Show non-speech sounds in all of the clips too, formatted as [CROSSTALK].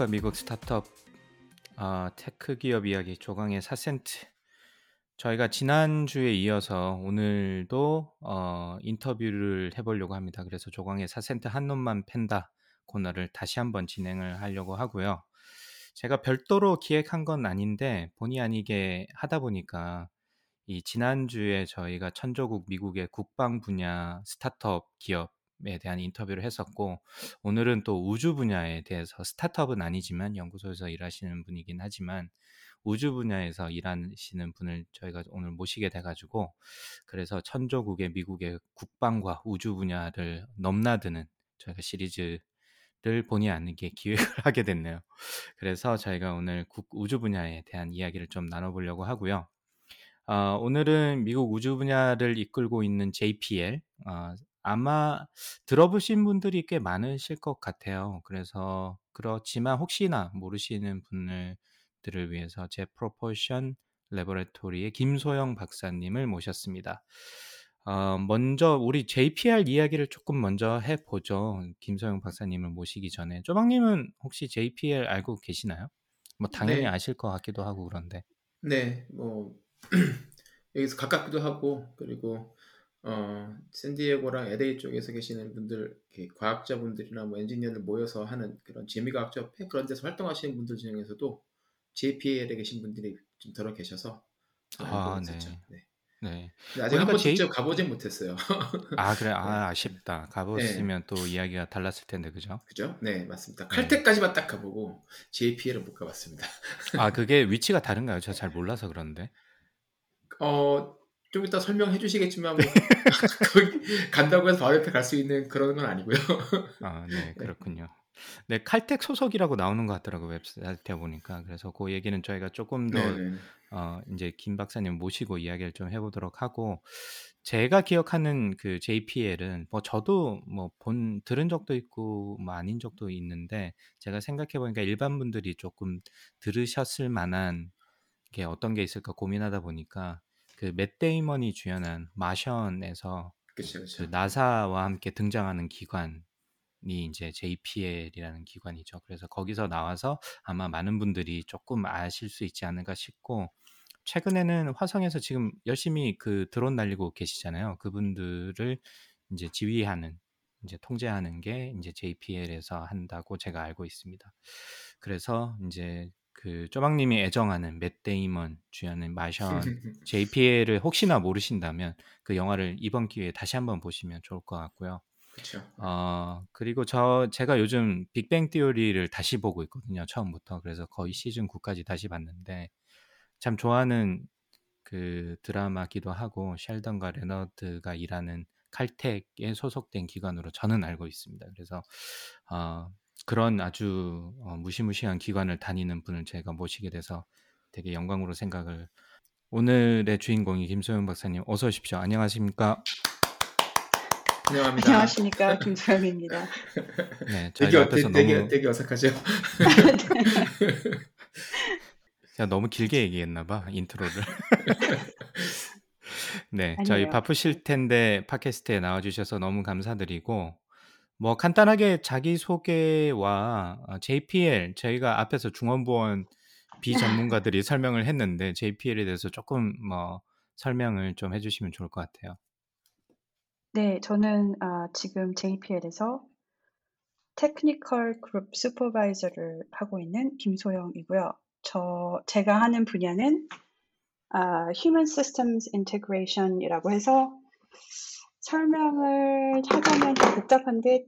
한국과 미국 스타트업 어, tech 기업 이야기 조강의 4센트. 저희가 지난주에 이어서 오늘도 어, 인터뷰를 해보려고 합니다. 그래서 조강의 4센트 한 놈만 팬다 코너를 다시 한번 진행을 하려고 하고요. 제가 별도로 기획한 건 아닌데 본의 아니게 하다 보니까 이 지난주에 저희가 천조국 미국의 국방 분야 스타트업 기업 에 대한 인터뷰를 했었고 오늘은 또 우주 분야에 대해서 스타트업은 아니지만 연구소에서 일하시는 분이긴 하지만 우주 분야에서 일하시는 분을 저희가 오늘 모시게 돼가지고 그래서 천조국의 미국의 국방과 우주 분야를 넘나드는 저희가 시리즈를 본의 아니게 기획을 [LAUGHS] 하게 됐네요. 그래서 저희가 오늘 국, 우주 분야에 대한 이야기를 좀 나눠보려고 하고요. 어, 오늘은 미국 우주 분야를 이끌고 있는 JPL 어, 아마 들어보신 분들이 꽤 많으실 것 같아요. 그래서 그렇지만 혹시나 모르시는 분들을 위해서 제 프로포션 레버레토리의 김소영 박사님을 모셨습니다. 어, 먼저 우리 JPL 이야기를 조금 먼저 해보죠. 김소영 박사님을 모시기 전에 쪼박님은 혹시 JPL 알고 계시나요? 뭐 당연히 네. 아실 것 같기도 하고 그런데. 네, 뭐 [CLEARS THROAT] 여기서 가깝기도 하고 그리고 어 샌디에고랑 LA 쪽에서 계시는 분들 과학자분들이나 뭐 엔지니어들 모여서 하는 그런 재미과학자 협회 그런 데서 활동하시는 분들 중에서도 JPL에 계신 분들이 좀 덜어 계셔서 아. 네. 네. 네. 근데 아직 한번 J- 직접 가보진 못했어요. [LAUGHS] 아, 그래. 네. 아, 아쉽다. 가보셨으면 또 이야기가 달랐을 텐데, 그죠? 그죠? 네, 맞습니다. 네. 칼텍까지만 딱 가보고 JPL은 못 가봤습니다. 아, 그게 위치가 다른가요? 제가 잘 몰라서 그런데. 어, 좀 이따 설명해 주시겠지만 뭐 [LAUGHS] 거기 간다고 해서 바로 옆에 갈 수 있는 그런 건 아니고요. 아, 네, 그렇군요. 네, 칼텍 소속이라고 나오는 것 같더라고요, 웹사이트에 보니까. 그래서 그 얘기는 저희가 조금 더, 네, 네. 어, 이제 김 박사님 모시고 이야기를 좀 해보도록 하고, 제가 기억하는 그 JPL은, 뭐 저도 뭐 본, 들은 적도 있고, 뭐 아닌 적도 있는데, 제가 생각해 보니까 일반 분들이 조금 들으셨을 만한 게 어떤 게 있을까 고민하다 보니까, 그맷 데이먼이 주연한 마션에서 그렇죠, 그 그렇죠. 나사와 함께 등장하는 기관이 이제 JPL이라는 기관이죠. 그래서 거기서 나와서 아마 많은 분들이 조금 아실 수 있지 않을까 싶고 최근에는 화성에서 지금 열심히 그 드론 날리고 계시잖아요. 그분들을 이제 지휘하는 이제 통제하는 게 이제 JPL에서 한다고 제가 알고 있습니다. 그래서 이제 그 쪼박님이 애정하는 맷 데이먼 주연의 마션 JPL을 혹시나 모르신다면 그 영화를 이번 기회에 다시 한번 보시면 좋을 것 같고요. 그렇죠. 어, 그리고 저 제가 요즘 Big Bang Theory를 다시 보고 있거든요. 처음부터. 그래서 거의 시즌 9까지 다시 봤는데 참 좋아하는 그 드라마기도 하고 셸던과 레너드가 일하는 칼텍에 소속된 기관으로 저는 알고 있습니다. 그래서 어, 그런 아주 어, 무시무시한 기관을 다니는 분을 제가 모시게 돼서 되게 영광으로 생각을 오늘의 주인공이 김소영 박사님 어서 오십시오. 안녕하십니까? 안녕합니다. 안녕하십니까 김소영입니다. 네, [LAUGHS] 되게, 어- 앞에서 되게, 너무 되게 어색하죠? [LAUGHS] 제가 너무 길게 얘기했나 봐 intro를. [LAUGHS] 네, 저희 아니에요. 바쁘실 텐데 팟캐스트에 나와주셔서 너무 감사드리고 뭐 간단하게 자기 소개와 어, JPL 저희가 앞에서 중언부언 비전문가들이 [LAUGHS] 설명을 했는데 JPL에 대해서 조금 뭐 설명을 좀 해주시면 좋을 것 같아요. 네, 저는 아, 지금 JPL에서 technical group supervisor를 하고 있는 김소영이고요. 저 제가 하는 분야는 아, Human Systems Integration이라고 해서 설명을 하자면 좀 복잡한데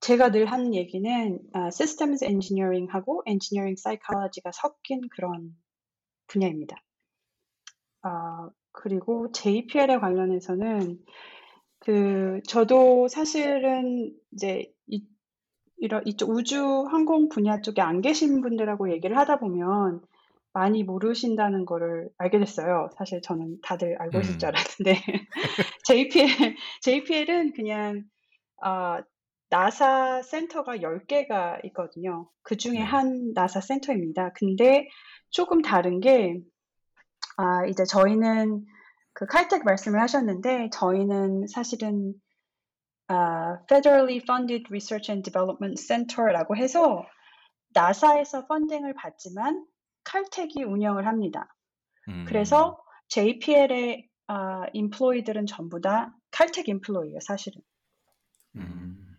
제가 늘 하는 얘기는 아, Systems Engineering하고 Engineering Psychology가 섞인 그런 분야입니다. 아, 그리고 JPL에 관련해서는 그 저도 사실은 이제 이 이런 이쪽 우주 항공 분야 쪽에 안 계신 분들하고 얘기를 하다 보면 많이 모르신다는 거를 알게 됐어요. 사실 저는 다들 알고 있을 줄 음. 알았는데 [LAUGHS] JPL JPL은 그냥 어, 나사 센터가 10개가 있거든요. 그 중에 네. 한 나사 센터입니다. 근데 조금 다른 게 아, 이제 저희는 그 칼텍 말씀을 하셨는데 저희는 사실은 아, Federally Funded Research and Development Center라고 해서 나사에서 펀딩을 받지만 칼텍이 운영을 합니다. 음. 그래서 JPL의 아, 인플로이들은 전부 다 칼텍 인플로이예요, 사실은. 음.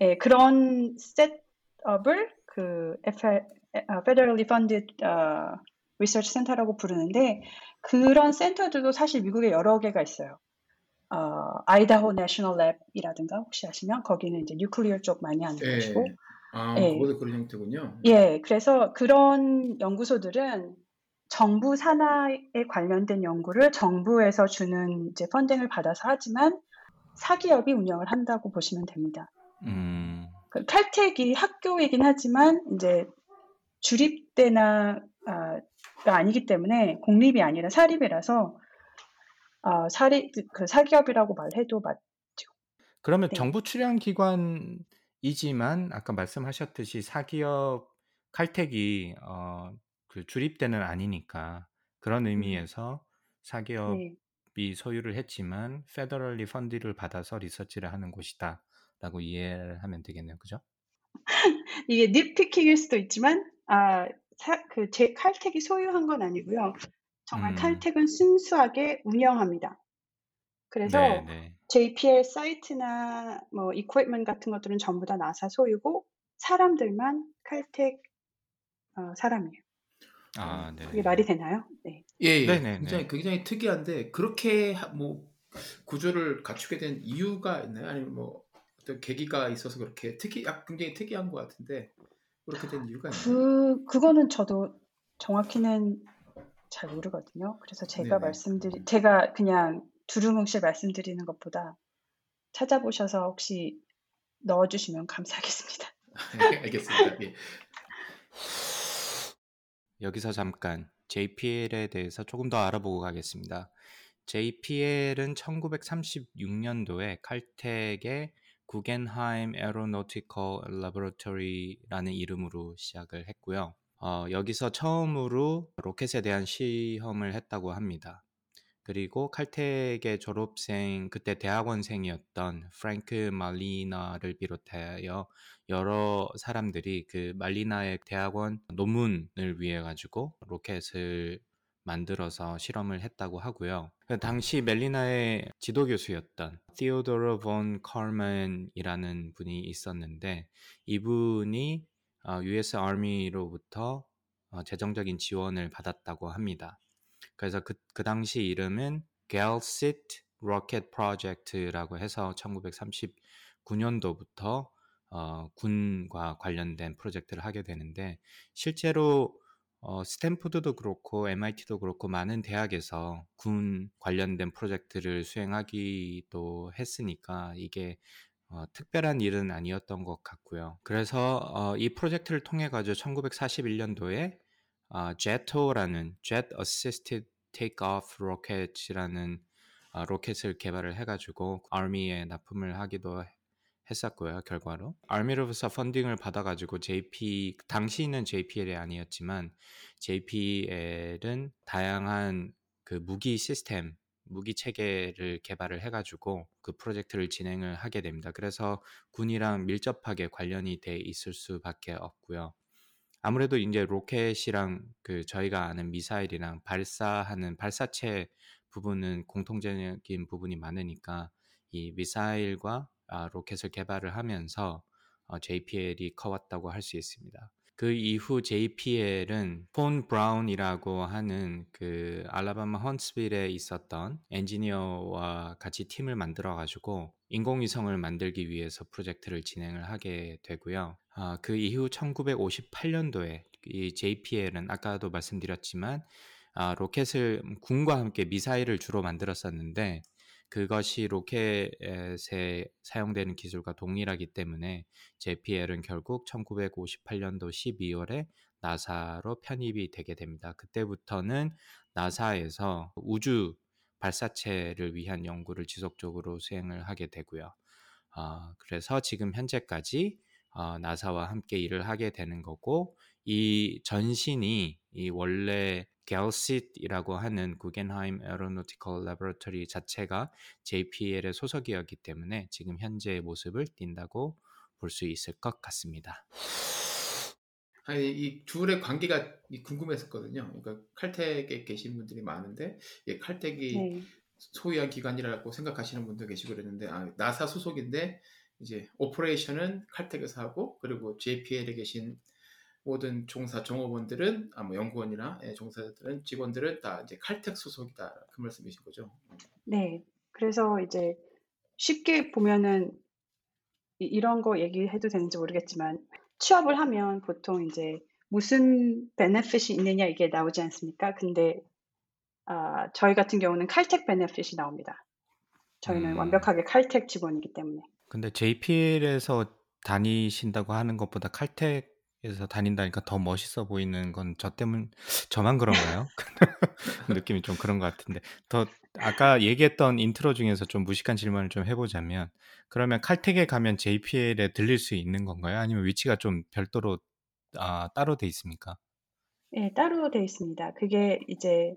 예, 그런 셋업을 그 어, Federally Funded 어, Research Center라고 부르는데 그런 센터들도 사실 미국에 여러 개가 있어요. 어, 아이다호 내셔널 랩이라든가 혹시 아시면 거기는 이제 뉴클리어 쪽 많이 하는 예. 곳이고 아, 예. 그것도 그런 형태군요. 예, 그래서 그런 연구소들은 정부 산하에 관련된 연구를 정부에서 주는 이제 펀딩을 받아서 하지만 사기업이 운영을 한다고 보시면 됩니다. 음. 그 칼텍이 학교이긴 하지만 이제 주립대나 아, 가 아니기 때문에 공립이 아니라 사립이라서 아, 사립 그 사기업이라고 말해도 맞. 그러면 네. 정부 출연 기관 이지만 아까 말씀하셨듯이 사기업 칼텍이 어, 그 주립대는 아니니까 그런 의미에서 사기업이 네. 소유를 했지만 페더럴리 펀디를 받아서 리서치를 하는 곳이다라고 이해를 하면 되겠네요, 그죠? [LAUGHS] 이게 닙피킹일 수도 있지만 아, 그제 칼텍이 소유한 건 아니고요. 정말 음. 칼텍은 순수하게 운영합니다. 그래서 네, 네. JPL 사이트나 뭐 이퀄먼트 같은 것들은 전부 다 나사 소유고 사람들만 칼텍 어, 사람이에요. 아, 네. 이게 말이 되나요? 네. 예, 예. 네네네. 굉장히 굉장히 특이한데 그렇게 하- 뭐 구조를 갖추게 된 이유가 있나요? 아니면 뭐 어떤 계기가 있어서 그렇게 특이, 아, 굉장히 특이한 것 같은데 그렇게 된 이유가 있나요? 그 그거는 저도 정확히는 잘 모르거든요. 그래서 제가 네네. 말씀드리 제가 그냥 두루뭉실 말씀드리는 것보다 찾아보셔서 혹시 넣어주시면 감사하겠습니다. 네, [LAUGHS] 알겠습니다. 예. 여기서 잠깐 JPL에 대해서 조금 더 알아보고 가겠습니다. JPL은 1936년도에 칼텍의 구겐하임 Aeronautical Laboratory라는 이름으로 시작을 했고요. 어, 여기서 처음으로 로켓에 대한 시험을 했다고 합니다. 그리고 칼텍의 졸업생, 그때 대학원생이었던 프랭크 말리나를 비롯하여 여러 사람들이 그 말리나의 대학원 논문을 위해 가지고 로켓을 만들어서 실험을 했다고 하고요. 그 당시 말리나의 지도 교수였던 티오도르 본 카르만이라는 분이 있었는데 이분이 US 아미로부터 어, 재정적인 지원을 받았다고 합니다. 그래서 그, 그 당시 이름은 Galsit Rocket Project라고 해서 1939년도부터 어, 군과 관련된 프로젝트를 하게 되는데 실제로 어, 스탠포드도 그렇고 MIT도 그렇고 많은 대학에서 군 관련된 프로젝트를 수행하기도 했으니까 이게 어, 특별한 일은 아니었던 것 같고요. 그래서 어, 이 프로젝트를 통해 가지고 1941년도에 어, JETO라는 Jet Assisted Takeoff Rocket이라는 어, 로켓을 개발을 해가지고 아미에 납품을 하기도 했었고요. 결과로 아미로부터 펀딩을 받아가지고 JP 당시는 JPL이 아니었지만 JPL은 다양한 그 무기 시스템 무기 체계를 개발을 해가지고 그 프로젝트를 진행을 하게 됩니다. 그래서 군이랑 밀접하게 관련이 돼 있을 수밖에 없고요. 아무래도 이제 로켓이랑 그 저희가 아는 미사일이랑 발사하는 발사체 부분은 공통적인 부분이 많으니까 이 미사일과 아, 로켓을 개발을 하면서 어, JPL이 커왔다고 할 수 있습니다. 그 이후 JPL은 폰 브라운이라고 하는 그 알라바마 헌스빌에 있었던 엔지니어와 같이 팀을 만들어 가지고 인공위성을 만들기 위해서 프로젝트를 진행을 하게 되고요. 아, 그 이후 1958년도에 이 JPL은 아까도 말씀드렸지만 아, 로켓을 군과 함께 미사일을 주로 만들었었는데 그것이 로켓에 사용되는 기술과 동일하기 때문에 JPL은 결국 1958년도 12월에 나사로 편입이 되게 됩니다. 그때부터는 나사에서 우주 발사체를 위한 연구를 지속적으로 수행을 하게 되고요. 어, 그래서 지금 현재까지 어, 나사와 함께 일을 하게 되는 거고 이 전신이 이 원래 갤싯이라고 하는 구겐하임 Aeronautical Laboratory 자체가 JPL의 소속이었기 때문에 지금 현재의 모습을 띈다고 볼 수 있을 것 같습니다. 아니, 이 둘의 관계가 궁금했었거든요. 그러니까 칼텍에 계신 분들이 많은데 예, 칼텍이 네. 소유한 기관이라고 생각하시는 분도 계시고 그랬는데 아, 나사 소속인데 이제 오퍼레이션은 칼텍에서 하고 그리고 JPL에 계신 모든 종사 종업원들은 아, 뭐 연구원이나 예, 종사들은 직원들은 다 이제 칼텍 소속이다 그 말씀이신 거죠? 네. 그래서 이제 쉽게 보면은 이, 런거 얘기해도 되는지 모르겠지만 취업을 하면 보통 이제 무슨 베네핏이 있느냐 이게 나오지 않습니까? 근데 아, 저희 같은 경우는 칼텍 베네핏이 나옵니다. 저희는 음. 완벽하게 칼텍 직원이기 때문에. 근데 JPL에서 다니신다고 하는 것보다 칼텍 에서 다닌다니까 더 멋있어 보이는 건 저 때문 저만 그런가요? [LAUGHS] [LAUGHS] 느낌이 좀 그런 것 같은데 더 아까 얘기했던 인트로 중에서 좀 무식한 질문을 좀 해보자면 그러면 칼텍에 가면 JPL에 들릴 수 있는 건가요? 아니면 위치가 좀 별도로 아, 따로 돼 있습니까? 네, 따로 돼 있습니다. 그게 이제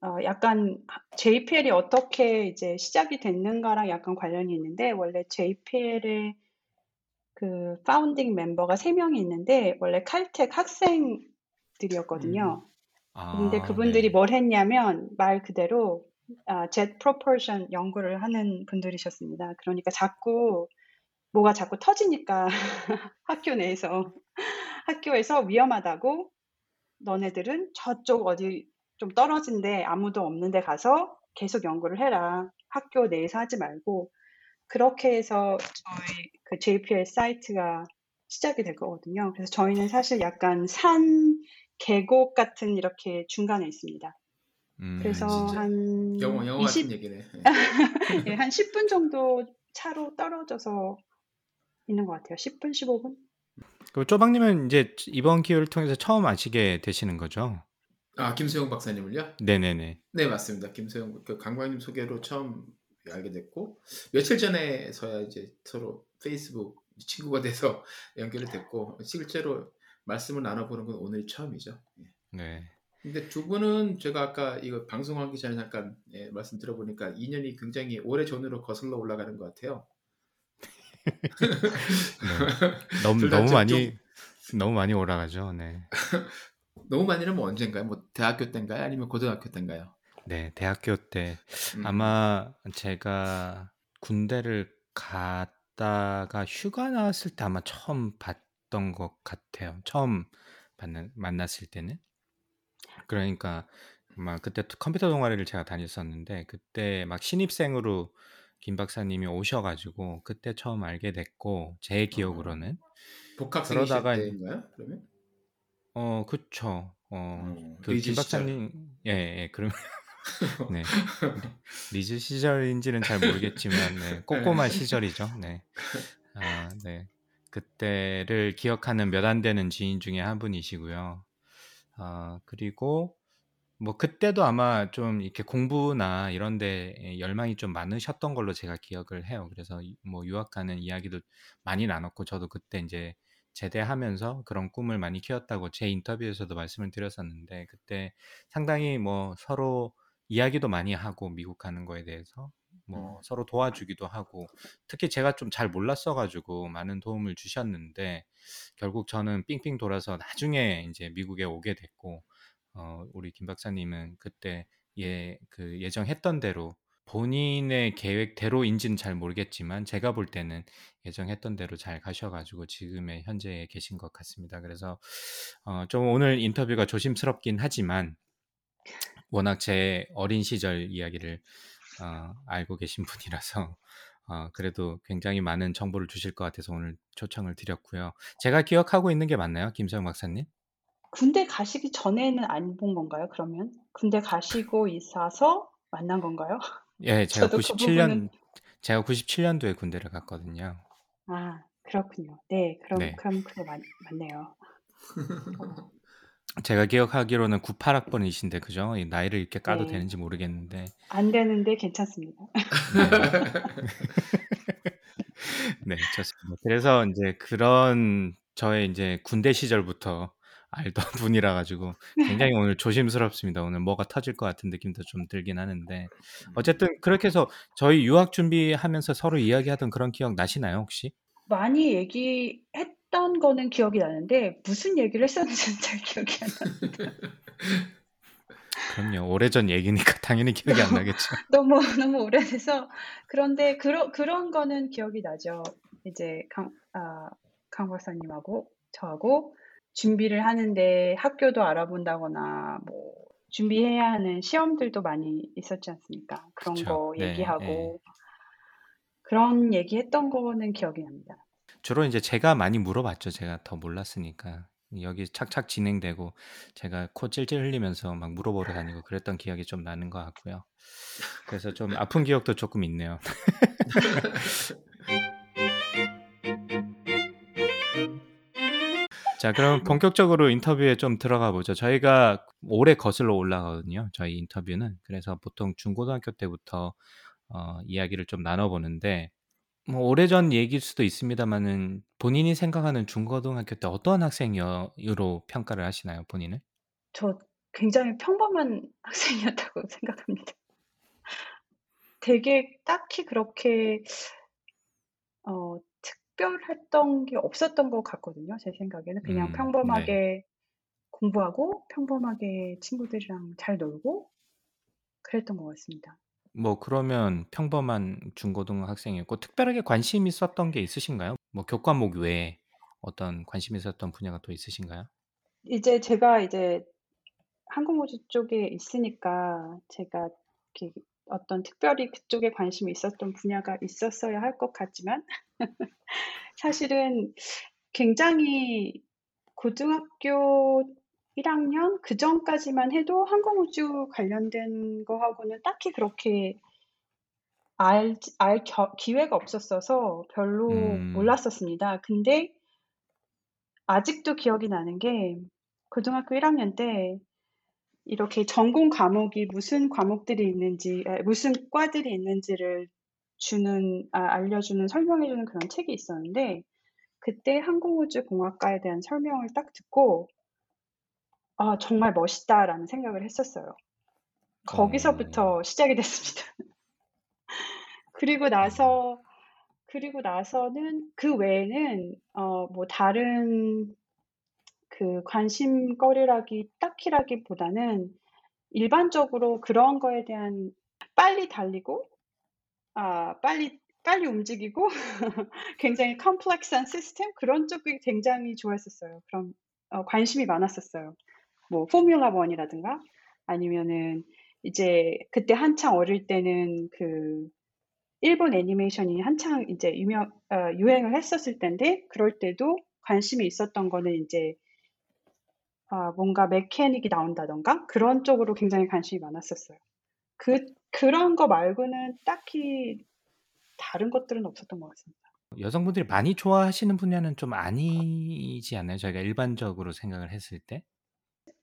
어, 약간 JPL이 어떻게 이제 시작이 됐는가랑 약간 관련이 있는데 원래 JPL의 그 파운딩 멤버가 세 명이 있는데 원래 칼텍 학생들이었거든요. 음. 아, 근데 그분들이 네. 뭘 했냐면 말 그대로 아, propulsion 연구를 하는 분들이셨습니다. 그러니까 자꾸 뭐가 자꾸 터지니까 [LAUGHS] 학교 내에서 학교에서 위험하다고 너네들은 저쪽 어디 좀 떨어진데 아무도 없는데 가서 계속 연구를 해라. 학교 내에서 하지 말고 그렇게 해서 저희 그 JPL 사이트가 시작이 될 거거든요. 그래서 저희는 사실 약간 산 계곡 같은 이렇게 중간에 있습니다. 음, 그래서 한 영어 영어 20, 같은 얘기네. 네, [LAUGHS] 한 10분 정도 차로 떨어져서 있는 것 같아요. 10분, 15분. 그 쪼박님은 이제 이번 기회를 통해서 처음 아시게 되시는 거죠? 아 김소영 박사님을요? 네네네. 네 맞습니다. 김소영 그 강광님 소개로 처음 알게 됐고 며칠 전에서야 이제 서로 페이스북 친구가 돼서 [LAUGHS] 연결이 됐고 실제로 말씀을 나눠보는 건 오늘 처음이죠. 예. 네. 근데 두 분은 제가 아까 이거 방송하기 전에 잠깐 예, 말씀 들어보니까 인연이 굉장히 오래 전으로 거슬러 올라가는 것 같아요. 네. 너무 [LAUGHS] 너무 많이 너무 많이 올라가죠. 네. [LAUGHS] 너무 많이는 뭐 언젠가요? 뭐 대학교 때인가요? 아니면 고등학교 때인가요? 네, 대학교 때 음. 아마 제가 군대를 갔다가 휴가 나왔을 때 아마 처음 봤던 것 같아요. 처음 만나, 만났을 때는. 그러니까 막 그때 컴퓨터 동아리를 제가 다녔었는데 그때 막 신입생으로 김 박사님이 오셔가지고 그때 처음 알게 됐고 제 기억으로는 복학생이실 그러다가 때인가요? 그러면? 어, 그쵸. 어, 음, 그김 박사님, 예, 예, 그럼, [LAUGHS] 네. 리즈 시절인지는 잘 모르겠지만, 네, [LAUGHS] 꼬꼬마 시절이죠. 네. 아, 네. 그때를 기억하는 몇 안 되는 지인 중에 한 분이시고요. 아, 그리고 뭐 그때도 아마 좀 이렇게 공부나 이런 데 열망이 좀 많으셨던 걸로 제가 기억을 해요. 그래서 뭐 유학하는 이야기도 많이 나눴고 저도 그때 이제 제대하면서 그런 꿈을 많이 키웠다고 제 인터뷰에서도 말씀을 드렸었는데 그때 상당히 뭐 서로 이야기도 많이 하고 미국 가는 거에 대해서 뭐 음. 서로 도와주기도 하고 특히 제가 좀 잘 몰랐어 가지고 많은 도움을 주셨는데 결국 저는 삥삥 돌아서 나중에 이제 미국에 오게 됐고 어 우리 김 박사님은 그때 예 그 예정했던 대로 본인의 계획대로인지는 잘 모르겠지만 제가 볼 때는 예정했던 대로 잘 가셔가지고 지금의 현재에 계신 것 같습니다. 그래서 어, 좀 오늘 인터뷰가 조심스럽긴 하지만 워낙 제 어린 시절 이야기를 어, 알고 계신 분이라서 어, 그래도 굉장히 많은 정보를 주실 것 같아서 오늘 초청을 드렸고요. 제가 기억하고 있는 게 맞나요, 김서영 박사님? 군대 가시기 전에는 안 본 건가요? 그러면 군대 가시고 있어서 만난 건가요? 예, [LAUGHS] 제가 저도 그 97년 부분은 제가 97년도에 군대를 갔거든요. 아, 그렇군요. 네, 그럼 네. 그럼 그거 맞, 맞네요. 어, [LAUGHS] 제가 기억하기로는 98학번이신데 그죠? 이 나이를 이렇게 까도 네. 되는지 모르겠는데. 안 되는데 괜찮습니다. 네, [LAUGHS] 좋습니다. 그래서 이제 그런 저의 이제 군대 시절부터 알던 [LAUGHS] 분이라 가지고 굉장히 오늘 조심스럽습니다. 오늘 뭐가 터질 것 같은 느낌도 좀 들긴 하는데 어쨌든 그렇게 해서 저희 유학 준비하면서 서로 이야기하던 그런 기억 나시나요, 혹시? 많이 얘기했 던 거는 기억이 나는데 무슨 얘기를 했었는지는 [LAUGHS] 잘 기억이 안 나. [LAUGHS] 그럼요. 오래전 얘기니까 당연히 기억이 안 나겠죠. [LAUGHS] 너무 너무 오래돼서 그런데 그런 그런 거는 기억이 나죠. 이제 강, 아, 강 박사님하고 저하고 준비를 하는데 학교도 알아본다거나 뭐 준비해야 하는 시험들도 많이 있었지 않습니까? 그런 그쵸. 거 네, 얘기하고 그런 얘기했던 거는 기억이 납니다. 주로 이제 제가 많이 물어봤죠. 제가 더 몰랐으니까. 여기 착착 진행되고 제가 코 찔찔 흘리면서 막 물어보러 다니고 그랬던 기억이 좀 나는 것 같고요. 그래서 좀 아픈 기억도 조금 있네요. [LAUGHS] 자, 그럼 본격적으로 인터뷰에 좀 들어가 보죠. 저희가 올해 거슬러 올라가거든요. 저희 인터뷰는. 그래서 보통 중고등학교 때부터 어, 이야기를 좀 나눠보는데 뭐 오래전 얘기일 수도 있습니다만은 본인이 생각하는 중고등학교 때 어떤 학생으로 평가를 하시나요, 본인은? 저 굉장히 평범한 [LAUGHS] 학생이었다고 생각합니다. 되게 딱히 그렇게 어, 특별했던 게 없었던 것 같거든요. 제 생각에는 그냥 음, 네. 평범하게 공부하고 평범하게 친구들이랑 잘 놀고 그랬던 것 같습니다. 뭐 그러면 평범한 중고등학생이었고 특별하게 관심 있었던 게 있으신가요? 뭐 교과목 외에 어떤 관심 있었던 분야가 또 있으신가요? 이제 제가 이제 항공우주 쪽에 있으니까 제가 어떤 특별히 그쪽에 관심이 있었던 분야가 있었어야 할 것 같지만 [LAUGHS] 사실은 굉장히 고등학교 1학년 그 전까지만 해도 항공우주 관련된 거하고는 딱히 그렇게 알, 알 겨- 기회가 없었어서 별로 음. 몰랐었습니다. 근데 아직도 기억이 나는 게 고등학교 1학년 때 이렇게 전공 과목이 무슨 과목들이 있는지, 아, 무슨 과들이 있는지를 주는, 아, 알려주는, 설명해주는 그런 책이 있었는데, 그때 항공우주공학과에 대한 설명을 딱 듣고, 아, 정말 멋있다라는 생각을 했었어요. 거기서부터 시작이 됐습니다. [LAUGHS] 그리고 나서, 그리고 나서는 그 외에는, 어, 뭐 다른 그 관심거리라기 딱히라기보다는 일반적으로 그런 거에 대한 빨리 달리고, 아, 빨리, 빨리 움직이고, [LAUGHS] 굉장히 컴플렉스한 시스템? 그런 쪽이 굉장히 좋아했었어요. 그런, 어, 관심이 많았었어요. 뭐, 포뮬라 원이라든가, 아니면은, 이제, 그때 한창 어릴 때는 그, 일본 애니메이션이 한창 이제 유명, 어, 유행을 했었을 때인데, 그럴 때도 관심이 있었던 거는 이제, 아, 뭔가 메케닉이 나온다던가 그런 쪽으로 굉장히 관심이 많았었어요. 그, 그런 거 말고는 딱히 다른 것들은 없었던 것 같습니다. 여성분들이 많이 좋아하시는 분야는 좀 아니지 않나요? 저희가 일반적으로 생각을 했을 때.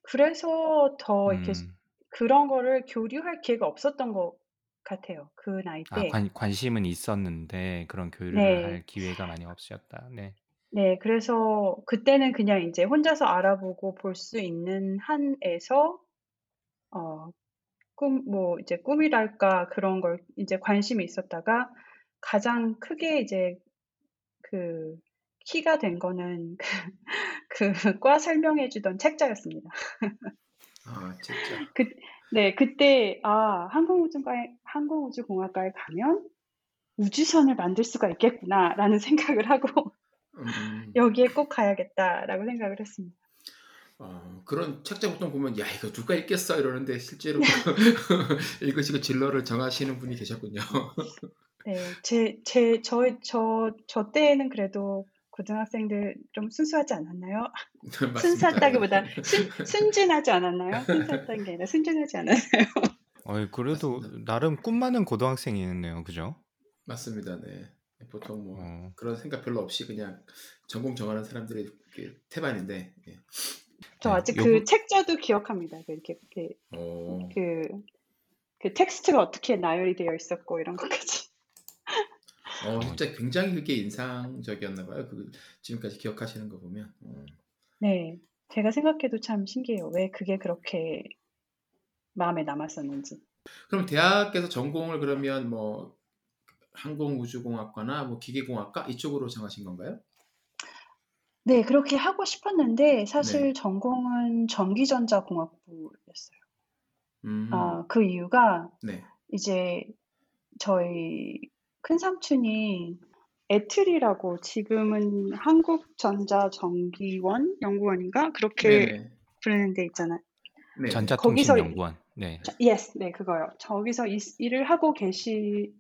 그래서 더 이렇게 음. 그런 거를 교류할 기회가 없었던 것 같아요. 그 나이 아, 때. 관, 관심은 있었는데 그런 교류를 네. 할 기회가 많이 없으셨다. 네. 네, 그래서 그때는 그냥 이제 혼자서 알아보고 볼 수 있는 한에서, 어, 꿈, 뭐, 이제 꿈이랄까 그런 걸 이제 관심이 있었다가 가장 크게 이제 그 키가 된 거는 그 [LAUGHS] 과 설명해 주던 책자였습니다. 아, 진짜. 그, 네, 그때, 아, 항공우주과에, 항공우주공학과에 가면 우주선을 만들 수가 있겠구나라는 [LAUGHS] 생각을 하고 음, 여기에 꼭 가야겠다라고 생각을 했습니다. 어, 그런 책자 보통 보면 야 이거 누가 읽겠어 이러는데 실제로 [LAUGHS] 읽으시고 진로를 정하시는 분이 계셨군요. 네, 제, 제, 저, 저, 저 때에는 그래도 고등학생들 좀 순수하지 않았나요? 맞습니다. 순수하다기보다 순, [LAUGHS] 순진하지 않았나요? 순수했던 게 아니라 순진하지 않았나요? [LAUGHS] 어이, 그래도 맞습니다. 나름 꿈 많은 고등학생이었네요. 그죠? 맞습니다. 네. 보통 뭐 어. 그런 생각 별로 없이 그냥 전공 정하는 사람들이 이렇게 태반인데. 예. 저 네, 아직 요거- 그 책자도 기억합니다. 그 이렇게 그, 어, 그, 그 텍스트가 어떻게 나열이 되어 있었고 이런 것까지. 어, 진짜 굉장히 그게 인상적이었나 봐요. 그 지금까지 기억하시는 거 보면. 어. 네, 제가 생각해도 참 신기해요. 왜 그게 그렇게 마음에 남았었는지. 그럼 대학에서 전공을 그러면 뭐 항공우주공학과나 뭐 기계공학과 이쪽으로 정하신 건가요? 네, 그렇게 하고 싶었는데 사실 네. 전공은 전기전자공학부였어요. 음, 아, 그 이유가 네. 이제 저희 큰 삼촌이 에트리라고 지금은 한국전자전기원 연구원인가 그렇게 네네. 부르는 데 있잖아요. 네. 전자통신연구원. 네. 저- yes, 네, 그거요. 저기서 이, 일을 하고 계시,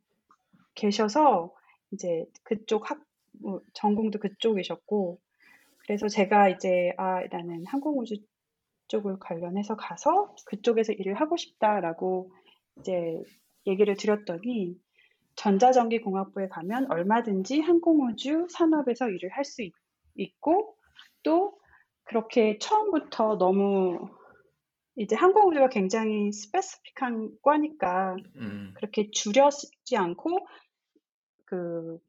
계셔서, 이제 그쪽 학, 뭐, 전공도 그쪽이셨고, 그래서 제가 이제, 아, 나는 항공우주 쪽을 관련해서 가서 그쪽에서 일을 하고 싶다라고 이제 얘기를 드렸더니, 전자전기공학부에 가면 얼마든지 항공우주 산업에서 일을 할 수 있고, 또 그렇게 처음부터 너무 이제 항공우주가 굉장히 스페시픽한 과니까 음, 그렇게 줄여지 않고 그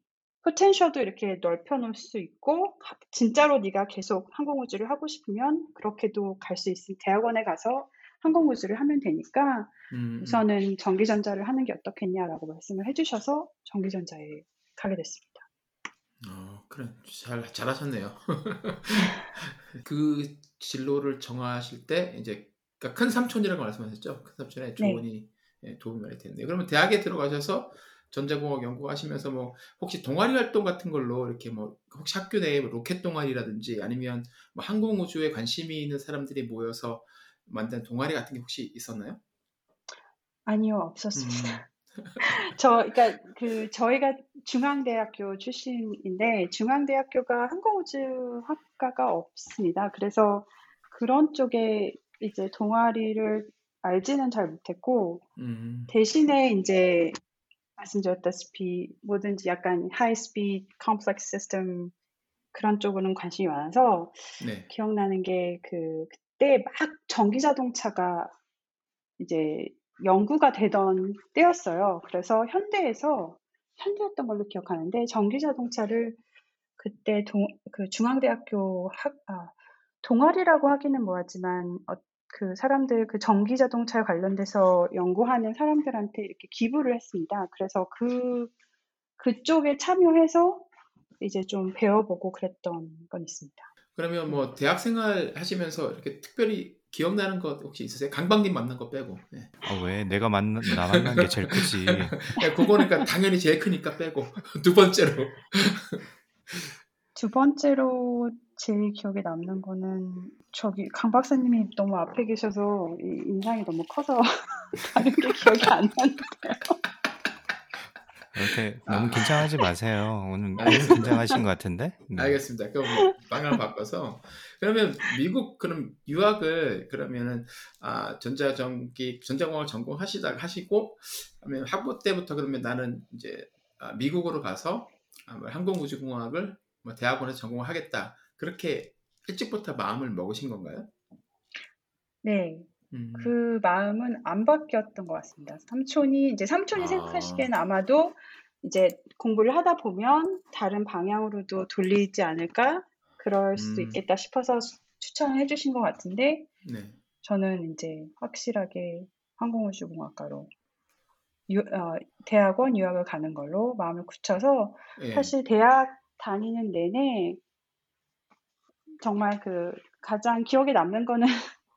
포텐셜도 이렇게 넓혀 놓을 수 있고 가- 진짜로 네가 계속 항공우주를 하고 싶으면 그렇게도 갈 수 있으니 대학원에 가서 항공우주를 하면 되니까 음, 음. 우선은 전기전자를 하는 게 어떻겠냐라고 말씀을 해주셔서 전기전자에 가게 됐습니다. 어, 그래. 잘, 잘하셨네요. [LAUGHS] 그 진로를 정하실 때 이제 그러니까 큰 삼촌이라고 말씀하셨죠? 큰 삼촌의 조언이 예, 도움이 많이 됐네요. 그러면 대학에 들어가셔서 전자공학 연구하시면서 뭐 혹시 동아리 활동 같은 걸로 이렇게 뭐 혹시 학교 내에 뭐 로켓 동아리라든지 아니면 뭐 항공우주에 관심이 있는 사람들이 모여서 만든 동아리 같은 게 혹시 있었나요? 아니요, 음, 없었습니다. [LAUGHS] 저, 그러니까 그 저희가 중앙대학교 출신인데 중앙대학교가 항공우주학과가 없습니다. 그래서 그런 쪽에 이제 동아리를 알지는 잘 못했고 음, 대신에 이제 말씀드렸다시피 뭐든지 약간 high speed complex 시스템 그런 쪽으로는 관심이 많아서 네. 기억나는 게 그 그때 막 전기 자동차가 이제 연구가 되던 때였어요. 그래서 현대에서 현대였던 걸로 기억하는데 전기 자동차를 그때 동, 그 중앙대학교 학, 아, 동아리라고 하기는 뭐하지만 어, 그 사람들 그 전기 자동차에 관련돼서 연구하는 사람들한테 이렇게 기부를 했습니다. 그래서 그 그쪽에 참여해서 이제 좀 배워보고 그랬던 건 있습니다. 그러면 뭐 대학 생활 하시면서 이렇게 특별히 기억나는 것 혹시 있으세요? 강박님 만난 거 빼고. 네. 아, 왜 내가 만나 나 만난 게 제일 크지. [LAUGHS] 네, 그거는 그러니까 당연히 제일 크니까 빼고 [LAUGHS] 두 번째로. 두 번째로 제일 기억에 남는 거는 저기 강 박사님이 너무 앞에 계셔서 이 인상이 너무 커서 [LAUGHS] 다른 게 기억이 안 나는데요. 이렇게 아. 너무 긴장하지 마세요. 오늘 너무 알겠습니다. 긴장하신 것 같은데. 네. 알겠습니다. 그럼 뭐 방향을 바꿔서 그러면 미국 그럼 유학을 그러면은 아 전자전기 전자공학 전공하시다가 하시고 그러면 학부 때부터 그러면 나는 이제 아, 미국으로 가서 아, 뭐 항공우주공학을 뭐 대학원에서 전공을 하겠다 그렇게 일찍부터 마음을 먹으신 건가요? 네, 음, 그 마음은 안 바뀌었던 것 같습니다. 삼촌이 이제 삼촌이 아. 생각하시기에는 아마도 이제 공부를 하다 보면 다른 방향으로도 돌리지 않을까 그럴 수도 음. 있겠다 싶어서 수- 추천을 해주신 것 같은데 네. 저는 이제 확실하게 항공우주공학과로 유, 어, 대학원 유학을 가는 걸로 마음을 굳혀서 예. 사실 대학 다니는 내내 정말 그 가장 기억에 남는 거는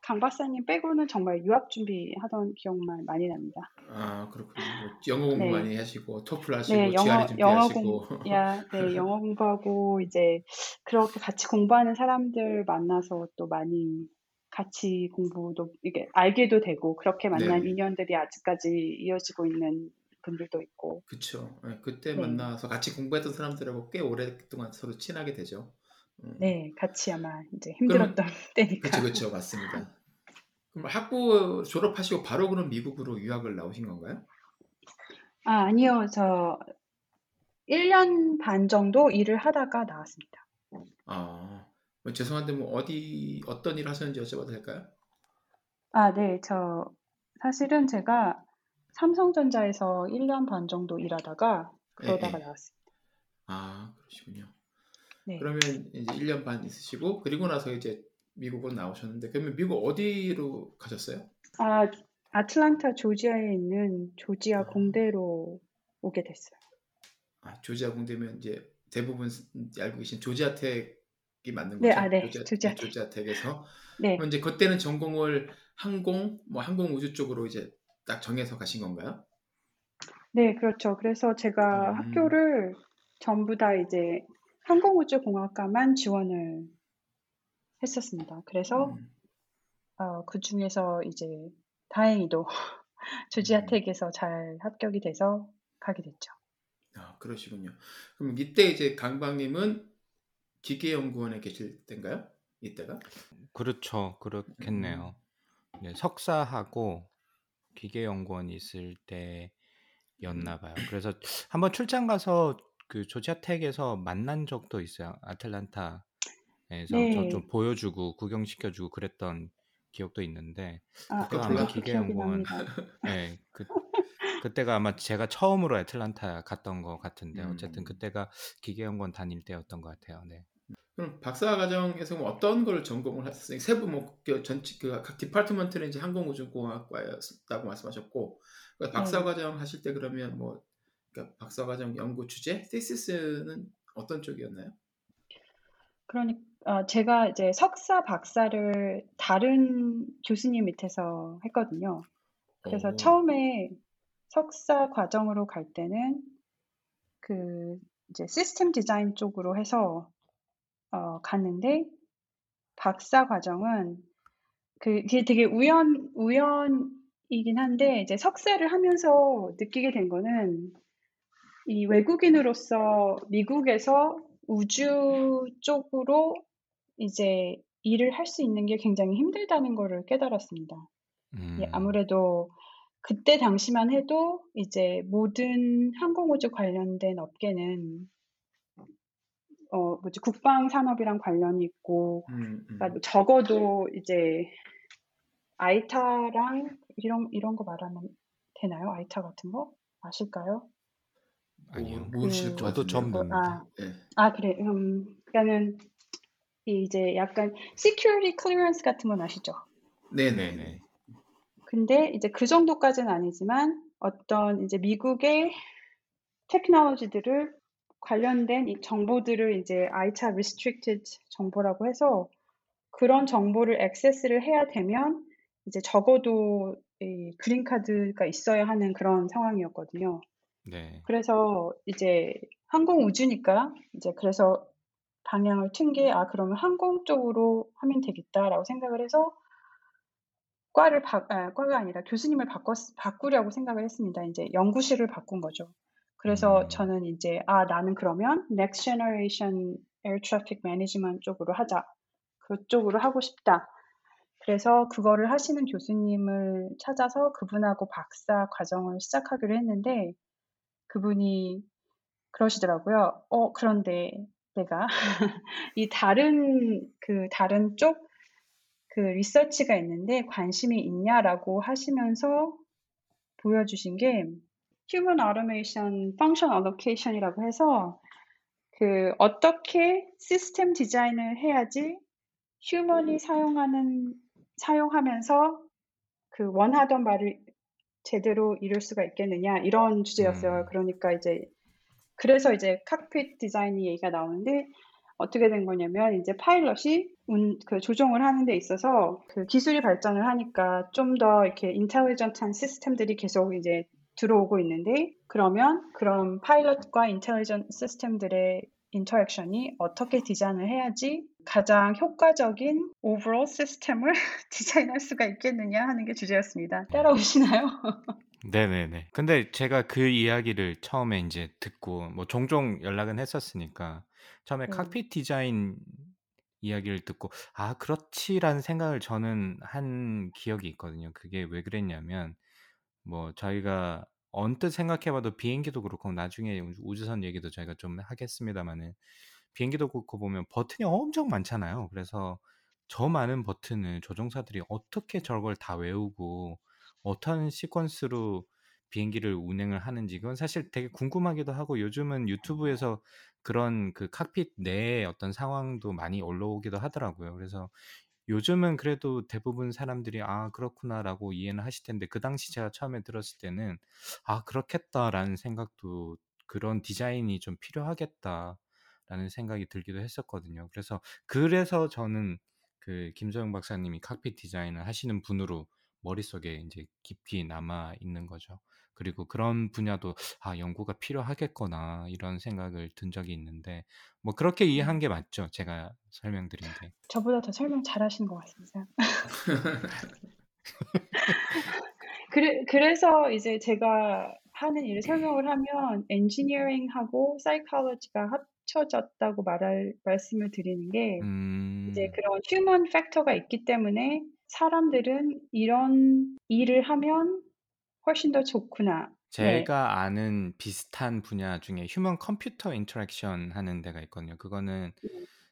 강 박사님 빼고는 정말 유학 준비하던 기억만 많이 납니다. 아 그렇군요. 뭐 영어 공부 네. 많이 하시고 토플 하시고 네, 영어 영어 준비하시고 공, [LAUGHS] 야, 네, 영어 공부하고 이제 그렇게 같이 공부하는 사람들 만나서 또 많이 같이 공부도 이게 알게도 되고 그렇게 만난 네. 인연들이 아직까지 이어지고 있는 분들도 있고. 예, 그때 네. 만나서 같이 공부했던 사람들하고 꽤 오랫동안 서로 친하게 되죠. 음. 네, 같이 아마 이제 힘들었던 [LAUGHS] 때니까. 그쵸, 그쵸, 맞습니다. 그럼 학부 졸업하시고 바로 그럼 미국으로 유학을 나오신 건가요? 아, 아니요. 저 1년 반 정도 일을 하다가 나왔습니다. 아, 뭐 죄송한데 뭐 어디 어떤 일 하셨는지 여쭤봐도 될까요? 아, 네. 저 사실은 제가 삼성전자에서 1년 반 정도 일하다가 그러다가 예, 예. 나왔습니다. 아, 그러시군요. 네. 그러면 이제 1년 반 있으시고 그리고 나서 이제 미국으로 나오셨는데 그러면 미국 어디로 가셨어요? 아, 아틀란타 조지아에 있는 조지아 아. 공대로 오게 됐어요. 아, 조지아 공대면 이제 대부분 알고 계신 조지아텍이 맞는 네, 거죠? 아, 네. 조지아, 조지아텍. 조지아텍 에서 네. 그럼 이제 그때는 전공을 항공, 뭐 항공 우주 쪽으로 이제 딱 정해서 가신 건가요? 네, 그렇죠. 그래서 제가 음. 학교를 전부 다 이제 항공우주공학과만 지원을 했었습니다. 그래서 음, 어, 그 중에서 이제 다행히도 [LAUGHS] 조지아텍에서 잘 합격이 돼서 가게 됐죠. 아, 그러시군요. 그럼 이때 이제 강박님은 기계연구원에 계실 때인가요? 이때가? 그렇죠. 그렇겠네요. 네, 석사하고 기계연구원 있을 때였나 봐요. 그래서 한번 출장 가서 그 조지아텍에서 만난 적도 있어요. 아틀란타 에서 저 네. 좀 보여주고 구경시켜주고 그랬던 기억도 있는데 아, 그때가. 아마 [LAUGHS] 그 기계연구원. 네, 그 그때가 아마 제가 처음으로 애틀란타 갔던 것 같은데 어쨌든 음. 그때가 기계연구원 다닐 때였던 것 같아요. 네. 그럼 박사 과정에서 뭐 어떤 걸 전공을 하셨어요? 세부 뭐 전체 그각 디파트먼트는 이제 항공우주공학과였다고 말씀하셨고 그 박사 네. 과정 하실 때 그러면 뭐 그러니까 박사 과정 연구 주제, 테시스는 어떤 쪽이었나요? 그러니까 어, 제가 이제 석사, 박사를 다른 교수님 밑에서 했거든요. 그래서 오. 처음에 석사 과정으로 갈 때는 그 이제 시스템 디자인 쪽으로 해서 어, 갔는데 박사 과정은 그 그게 되게 우연 우연이긴 한데 이제 석사를 하면서 느끼게 된 거는 이 외국인으로서 미국에서 우주 쪽으로 이제 일을 할 수 있는 게 굉장히 힘들다는 거를 깨달았습니다. 예, 음, 아무래도 그때 당시만 해도 이제 모든 항공우주 관련된 업계는 어 뭐지 국방 산업이랑 관련이 있고 음, 음. 그러니까 뭐 적어도 이제 아이타랑 이런 이런 거 말하면 되나요? 아이타 같은 거 아실까요? 아니요. 모- 모르실 그- 것 저도 처음 같은데요. 듣는데. 아, 예. 아 그래. 음, 그러니까는 이 이제 약간 security clearance 같은 건 아시죠? 네네네. 네네. 근데 이제 그 정도까지는 아니지만 어떤 이제 미국의 테크놀로지들을 관련된 이 정보들을 이제 ITA restricted 정보라고 해서 그런 정보를 액세스를 해야 되면 이제 적어도 이 그린 카드가 있어야 하는 그런 상황이었거든요. 네. 그래서 이제 항공 우주니까 이제 그래서 방향을 튼 게 아 그러면 항공 쪽으로 하면 되겠다라고 생각을 해서 과를 바, 아, 과가 아니라 교수님을 바꿨, 바꾸려고 생각을 했습니다. 이제 연구실을 바꾼 거죠. 그래서 음. 저는 이제 아 나는 그러면 Next Generation Air Traffic Management 쪽으로 하자. 그쪽으로 하고 싶다. 그래서 그거를 하시는 교수님을 찾아서 그분하고 박사 과정을 시작하기로 했는데 그분이 그러시더라고요. 어, 그런데 내가 [LAUGHS] 이 다른 그 다른 쪽 그 리서치가 있는데 관심이 있냐라고 하시면서 보여주신 게 Human Automation Function Allocation이라고 해서 그 어떻게 시스템 디자인을 해야지 휴먼이 사용하는 사용하면서 그 원하던 바를 제대로 이룰 수가 있겠느냐 이런 주제였어요. 음. 그러니까 이제 그래서 이제 칵핏 디자인이 얘기가 나오는데 어떻게 된 거냐면 이제 파일럿이 운, 그 조종을 하는 데 있어서 그 기술이 발전을 하니까 좀 더 이렇게 인텔리전트한 시스템들이 계속 이제 들어오고 있는데 그러면 그런 파일럿과 intelligent 시스템들의 interaction이 어떻게 디자인을 해야지 가장 효과적인 overall 시스템을 [LAUGHS] 디자인할 수가 있겠느냐 하는 게 주제였습니다. 따라오시나요? [LAUGHS] 네네네. 근데 제가 그 이야기를 처음에 이제 듣고 뭐 종종 연락은 했었으니까 처음에 네. cockpit 디자인 이야기를 듣고 '아 그렇지.'라는 생각을 저는 한 기억이 있거든요. 그게 왜 그랬냐면 뭐 저희가 언뜻 생각해 봐도 비행기도 그렇고 나중에 우주선 얘기도 저희가 좀 하겠습니다마는 비행기도 그렇고 보면 버튼이 엄청 많잖아요. 그래서 저 많은 버튼을 조종사들이 어떻게 저걸 다 외우고 어떤 시퀀스로 비행기를 운행을 하는지 그건 사실 되게 궁금하기도 하고 요즘은 유튜브에서 그런 그 칵핏 내의 어떤 상황도 많이 올라오기도 하더라고요. 그래서 요즘은 그래도 대부분 사람들이 '아 그렇구나.'라고 이해는 하실 텐데 그 당시 제가 처음에 들었을 때는 '아 그렇겠다.'라는 생각도 '그런 디자인이 좀 필요하겠다.'라는 생각이 들기도 했었거든요. 그래서 그래서 저는 그 김소영 박사님이 칵핏 디자인을 하시는 분으로 머릿속에 인제 깊이 남아 있는 거죠. 그리고 그런 분야도 '아 연구가 필요하겠구나.' 이런 생각을 든 적이 있는데 뭐 그렇게 이해한 음. 게 맞죠? 제가 설명드린 게. 저보다 더 설명 잘하시는 것 같습니다. [LAUGHS] 그래 그래서 이제 제가 하는 일을 설명을 하면 엔지니어링하고 사이콜로지가 합쳐졌다고 말할 말씀을 드리는 게 이제 음. 그런 휴먼 팩터가 있기 때문에 사람들은 이런 일을 하면 훨씬 더 좋구나. 네. 제가 아는 비슷한 분야 중에 human computer interaction 하는 데가 있거든요. 그거는 네.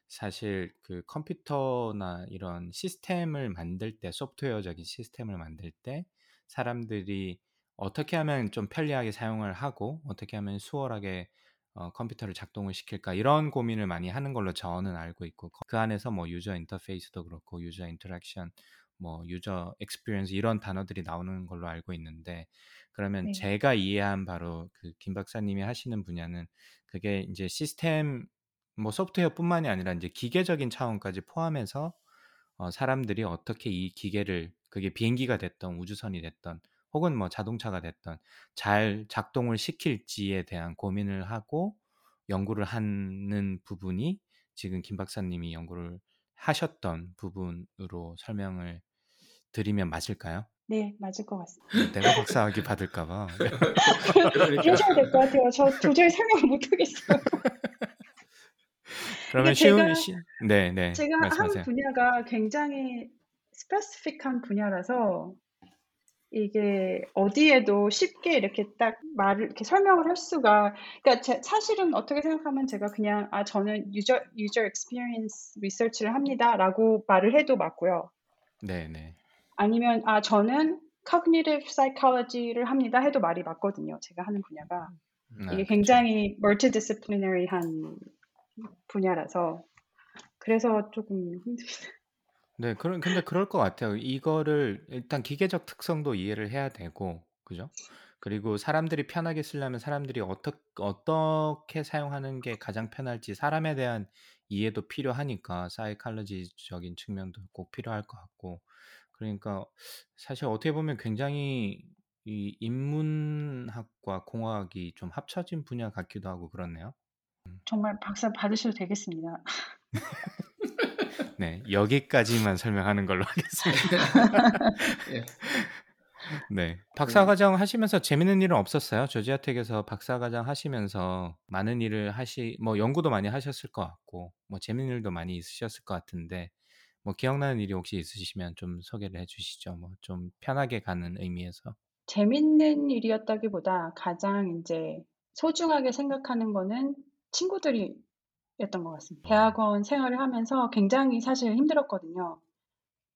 사실 그 컴퓨터나 이런 시스템을 만들 때 소프트웨어적인 시스템을 만들 때 사람들이 어떻게 하면 좀 편리하게 사용을 하고 어떻게 하면 수월하게 어 컴퓨터를 작동을 시킬까 이런 고민을 많이 하는 걸로 저는 알고 있고 그 안에서 뭐 user interface도 그렇고 user interaction 뭐 user experience 이런 단어들이 나오는 걸로 알고 있는데 그러면 네. 제가 이해한 바로 그 김 박사님이 하시는 분야는 그게 인제 시스템 뭐 소프트웨어뿐만이 아니라 인제 기계적인 차원까지 포함해서 어 사람들이 어떻게 이 기계를 그게 비행기가 됐든 우주선이 됐든 혹은 뭐 자동차가 됐든 잘 작동을 시킬지에 대한 고민을 하고 연구를 하는 부분이 지금 김 박사님이 연구를 하셨던 부분으로 설명을 드리면 맞을까요? 네. 맞을 것 같습니다. 네 내가 박사학위 받을까 봐. [LAUGHS] 그러셔야 될 것 같아요. 저 도저히 설명을 못 하겠어요. [LAUGHS] 그러면 쉬운 제가 시 네 네. 제가 한 말씀하세요. 분야가 굉장히 스페시픽한 분야라서 이게 어디에도 쉽게 이렇게 딱 말을 이렇게 설명을 할 수가 그러니까 제 사실은 어떻게 생각하면 제가 그냥 "아 저는 user user experience research를 합니다."라고 말을 해도 맞고요. 네 네. 아니면 "아 저는 cognitive psychology를 합니다." 해도 말이 맞거든요, 제가 하는 분야가. 아 이게 그쵸. 굉장히 multidisciplinary한 분야라서 그래서 쪼금 힘듭니다. 네. 그런 근데 그럴 것 같아요. 이거를 일단 기계적 특성도 이해를 해야 되고 그죠? 그리고 사람들이 편하게 쓰려면 사람들이 어떻 어떻게 사용하는 게 가장 편할지 사람에 대한 이해도 필요하니까 사이콜로지적인 측면도 꼭 필요할 것 같고 그러니까 사실 어떻게 보면 굉장히 이 인문학과 공학이 좀 합쳐진 분야 같기도 하고 그렇네요. 음. 정말 박사 받으셔도 되겠습니다. 네. 여기까지만 설명하는 걸로 하겠습니다. [LAUGHS] 예. 네. 그 박사과정 하시면서 재밌는 일은 없었어요? 조지아텍에서 박사과정 하시면서 많은 일을 하시 뭐 연구도 많이 하셨을 것 같고 뭐 재밌는 일도 많이 있으셨을 것 같은데 뭐 기억나는 일이 혹시 있으시면 좀 소개를 해 주시죠. 뭐 좀 편하게 가는 의미에서. 재밌는 일이었다기보다 가장 인제 소중하게 생각하는 거는 친구들이었던 것 같습니다. 대학원 생활을 하면서 굉장히 사실 힘들었거든요.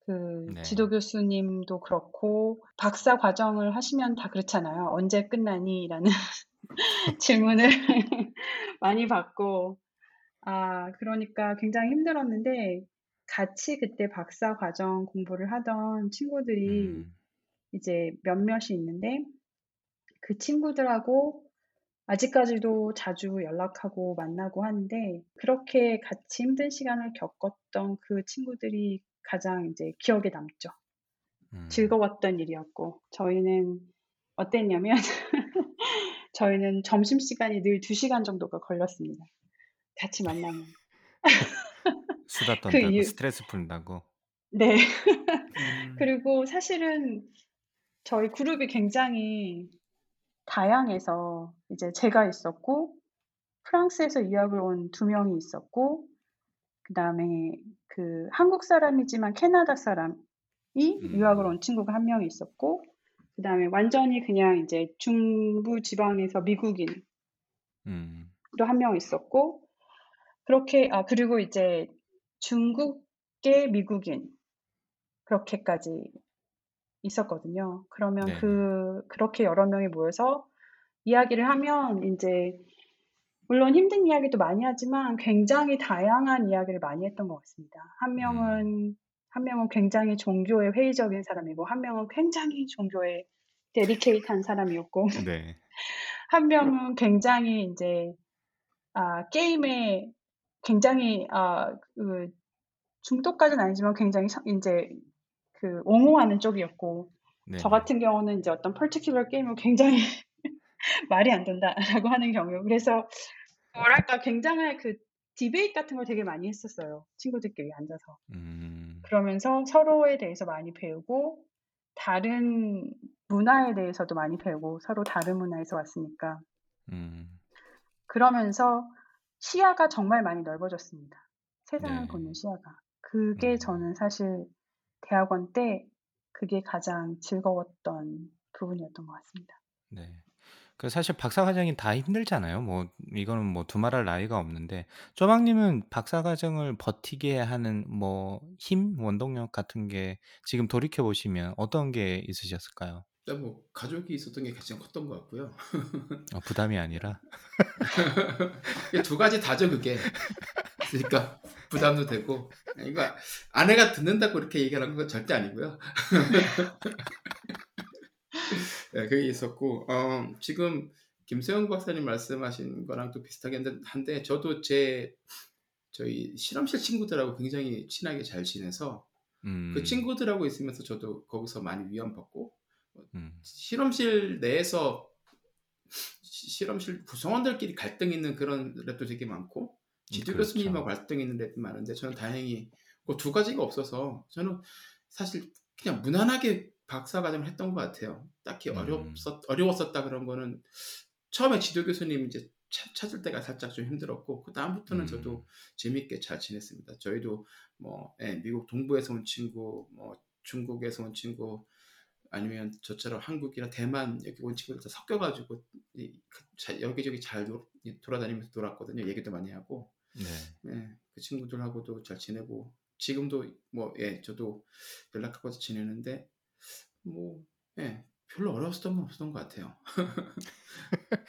그 네. 지도 교수님도 그렇고 박사 과정을 하시면 다 그렇잖아요. "언제 끝나니?"라는 [LAUGHS] 질문을 [LAUGHS] 많이 받고 아 그러니까 굉장히 힘들었는데 같이 그때 박사 과정 공부를 하던 친구들이 음. 이제 몇몇이 있는데 그 친구들하고 아직까지도 자주 연락하고 만나고 하는데 그렇게 같이 힘든 시간을 겪었던 그 친구들이 가장 인제 기억에 남죠. 음. 즐거웠던 일이었고 저희는 어땠냐면 [LAUGHS] 저희는 점심시간이 늘 2 시간 정도가 걸렸습니다, 같이 만나면. [LAUGHS] 수다 그 떤다고 이유 스트레스 푼다고? 네. [LAUGHS] 음. 그리고 사실은 저희 그룹이 굉장히 다양해서 이제 제가 있었고 프랑스에서 유학을 온 2 명이 있었고 그다음에 그 한국 사람이지만 캐나다 사람이 음. 유학을 온 친구가 한명 있었고 그다음에 완전히 그냥 이제 중부 지방에서 미국인도 음. 한명 있었고 그렇게 아 그리고 이제 중국계 미국인 그렇게까지 있었거든요. 그러면 네. 그 그렇게 여러 명이 모여서 이야기를 하면 이제 물론 힘든 이야기도 많이 하지만 굉장히 다양한 이야기를 많이 했던 것 같습니다. 한 명은 한 명은 굉장히 종교에 회의적인 사람이고 한 명은 굉장히 종교에 데디케이트한 사람이었고 네. [LAUGHS] 한 명은 굉장히 이제 아, 게임에 굉장히 아, 그 중독까지는 아니지만 굉장히 사- 이제 그 옹호하는 쪽이었고 네. 저 같은 경우는 이제 어떤 particular 게임을 굉장히 [LAUGHS] 말이 안 된다라고 하는 경우 그래서 뭐랄까 굉장히 그 디베이트 같은 걸 되게 많이 했었어요 친구들끼리 앉아서 음. 그러면서 서로에 대해서 많이 배우고 다른 문화에 대해서도 많이 배우고 서로 다른 문화에서 왔으니까 음. 그러면서 시야가 정말 많이 넓어졌습니다. 세상을 네. 보는 시야가. 그게 음. 저는 사실 대학원 때 그게 가장 즐거웠던 부분이었던 것 같습니다. 네. 그 사실 박사 과정이 다 힘들잖아요. 뭐 이거는 뭐 두말할 나위가 없는데 쪼박님은 박사 과정을 버티게 하는 뭐 힘, 원동력 같은 게 지금 돌이켜 보시면 어떤 게 있으셨을까요? 일단 뭐 가족이 있었던 게 가장 컸던 것 같고요. 어, 부담이 아니라. [LAUGHS] 두 가지 다죠 그게. 그러니까 부담도 되고. 그러니까 아내가 듣는다고 이렇게 얘기하는 건 절대 아니고요. [LAUGHS] 네, 그게 있었고 어, 지금 김세영 박사님 말씀하신 거랑 또 비슷하긴 한데 저도 제 저희 실험실 친구들하고 굉장히 친하게 잘 지내서 음. 그 친구들하고 있으면서 저도 거기서 많이 위안받고 음. 실험실 내에서 시- 실험실 구성원들끼리 갈등 있는 그런 랩도 되게 많고 지도 그렇죠. 교수님하고 갈등 있는 랩도 많은데 저는 다행히 그 두 가지가 없어서 저는 사실 그냥 무난하게 박사과정을 했던 것 같아요. 딱히 음. 어렵었 어려웠었다 그런 거는 처음에 지도 교수님 이제 찾- 찾을 때가 살짝 좀 힘들었고 그 다음부터는 음. 저도 재밌게 잘 지냈습니다. 저희도 뭐 예, 미국 동부에서 온 친구, 뭐 중국에서 온 친구, 아니면 저처럼 한국이나 대만 여기 온 친구들 다 섞여가지고 이- 그 자- 여기저기 잘 돌아다니면서 놀았거든요. 얘기도 많이 하고, 네. 예, 그 친구들하고도 잘 지내고 지금도 뭐 예, 저도 연락하고 지내는데 뭐 예, 별로 어려웠던 건 없었던 것 같아요. [LAUGHS]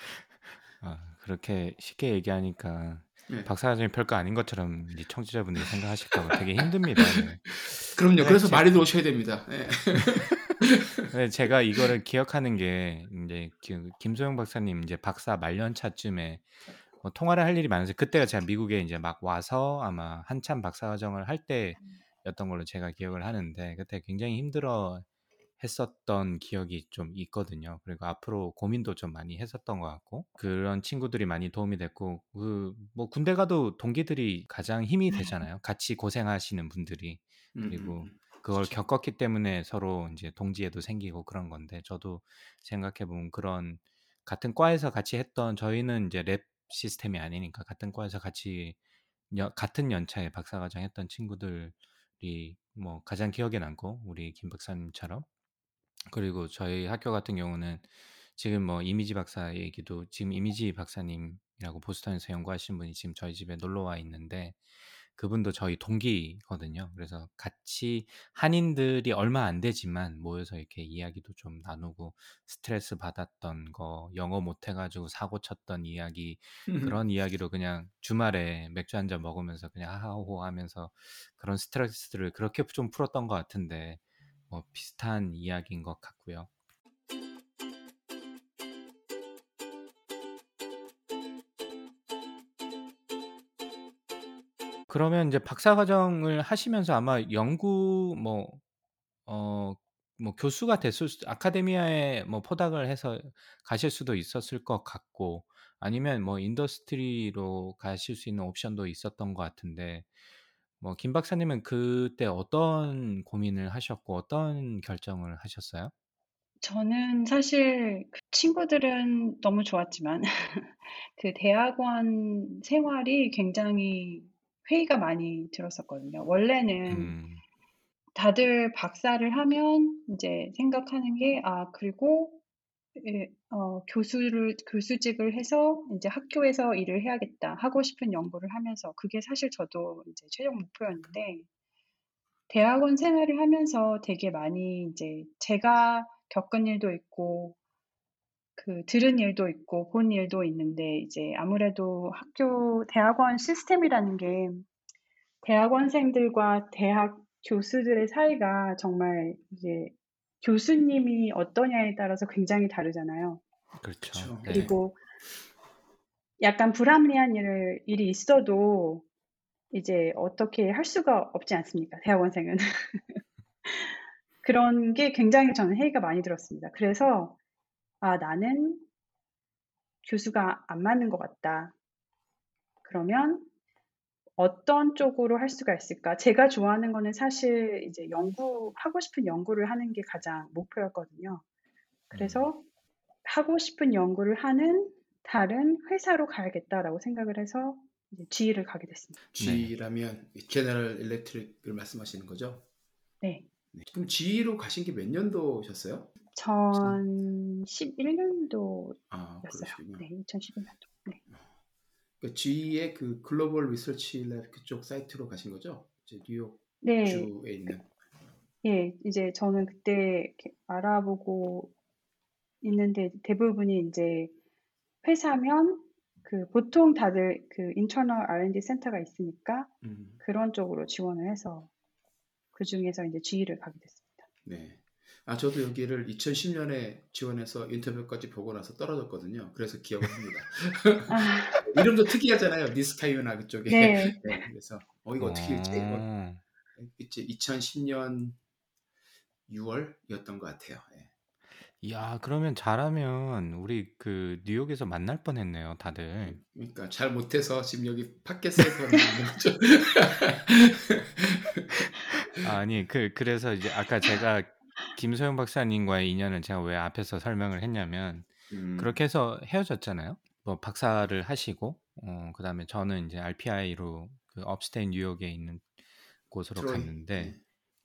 아, 그렇게 쉽게 얘기하니까 예. 박사과정이 별거 아닌 것처럼 이제 청취자분들이 생각하실까 봐 되게 힘듭니다. 네. [LAUGHS] 그럼요. 네, 그래서 제- 많이 들어오셔야 됩니다. [LAUGHS] 예. 근데 제가 이거를 기억하는 게 이제 그 김소영 박사님 이제 박사 말년차쯤에 뭐 통화를 할 일이 많아서 그때가 제가 미국에 이제 막 와서 아마 한참 박사 과정을 할 때였던 걸로 제가 기억을 하는데 그때 굉장히 힘들어 했었던 기억이 좀 있거든요. 그리고 앞으로 고민도 좀 많이 했었던 것 같고 그런 친구들이 많이 도움이 됐고 그 뭐 군대 가도 동기들이 가장 힘이 되잖아요. 같이 고생하시는 분들이 음, 그리고 음, 음. 그걸. 겪었기 때문에 서로 이제 동지애도 생기고 그런 건데 저도 생각해 보면 그런 같은 과에서 같이 했던 저희는 이제 랩 시스템이 아니니까 같은 과에서 같이 여- 같은 연차에 박사과정 했던 친구들이 뭐 가장 기억에 남고 우리 김 박사님처럼 그리고 저희 학교 같은 경우는 지금 뭐 이미지 박사 얘기도 지금 이미지 박사님이라고 보스턴에서 연구하신 분이 지금 저희 집에 놀러 와 있는데 그분도 저희 동기거든요. 그래서 같이 한인들이 얼마 안 되지만 모여서 이렇게 이야기도 좀 나누고 스트레스 받았던 거, 영어 못 해가지고 사고 쳤던 이야기 [LAUGHS] 그런 이야기로 그냥 주말에 맥주 한 잔 먹으면서 그냥 하하호호 하면서 그런 스트레스를 그렇게 좀 풀었던 것 같은데 뭐 비슷한 이야기인 것 같고요. 그러면 이제 박사 과정을 하시면서 아마 연구 뭐 어 뭐 교수가 됐을 수 academia에 뭐 postdoc을 해서 가실 수도 있었을 것 같고 아니면 뭐 industry로 가실 수 있는 옵션도 있었던 것 같은데 뭐 김 박사님은 그때 어떤 고민을 하셨고 어떤 결정을 하셨어요? 저는 사실 그 친구들은 너무 좋았지만 [LAUGHS] 그 대학원 생활이 굉장히 회의가 많이 들었었거든요. 원래는 음. 다들 박사를 하면 이제 생각하는 게, 아, 그리고 예, 어, 교수를, 교수직을 해서 이제 학교에서 일을 해야겠다. 하고 싶은 연구를 하면서 그게 사실 저도 이제 최종 목표였는데, 대학원 생활을 하면서 되게 많이 이제 제가 겪은 일도 있고, 그 들은 일도 있고 본 일도 있는데 이제 아무래도 학교 대학원 시스템이라는 게 대학원생들과 대학 교수들의 사이가 정말 이제 교수님이 어떠냐에 따라서 굉장히 다르잖아요. 그렇죠. 네. 그리고 약간 불합리한 일을, 일이 있어도 이제 어떻게 할 수가 없지 않습니까? 대학원생은. [LAUGHS] 그런 게 굉장히 저는 회의가 많이 들었습니다. 그래서 아, 나는 교수가 안 맞는 것 같다. 그러면 어떤 쪽으로 할 수가 있을까? 제가 좋아하는 거는 사실 이제 연구, 하고 싶은 연구를 하는 게 가장 목표였거든요. 그래서 하고 싶은 연구를 하는 다른 회사로 가야겠다라고 생각을 해서 이제 GE를 가게 됐습니다. G라면 제너럴 일렉트릭을 말씀하시는 거죠? 네. 네. 그럼 GE로 가신 게 몇 년도셨어요? 전 11년도였어요. 아. 네, 2011년도. 네. 그 GE의 그 global research lab 그쪽 사이트로 가신 거죠? 이제 뉴욕 네. 주에 있는. 예, 이제 저는 그때 알아보고 있는데 대부분이 이제 회사면 그 보통 다들 그 internal R&D 센터가 있으니까 음, 그런 쪽으로 지원을 해서 그 중에서 이제 G를 가게 됐습니다. 네. 아 저도 여기를 2010년에 지원해서 인터뷰까지 보고 나서 떨어졌거든요. 그래서 기억을 합니다. 아, [LAUGHS] 이름도 특이하잖아요. 니스카이오나 그쪽에. 네. 네, 그래서 어 이거 어떻게 일지 이거 어, 이제 2010년 6월이었던 것 같아요. 예. 이야, 그러면 잘하면 우리 그 뉴욕에서 만날 뻔했네요, 다들. 그러니까 잘 못해서 지금 여기 팟캐스트에서 거죠. [LAUGHS] 아니, 그, 그래서 이제 아까 제가 김소영 박사님과의 인연을 제가 왜 앞에서 설명을 했냐면, 음, 그렇게 해서 헤어졌잖아요. 뭐 박사를 하시고, 어, 그 다음에 저는 이제 RPI로 그 업스테인 뉴욕에 있는 곳으로 트로이. 갔는데, 네.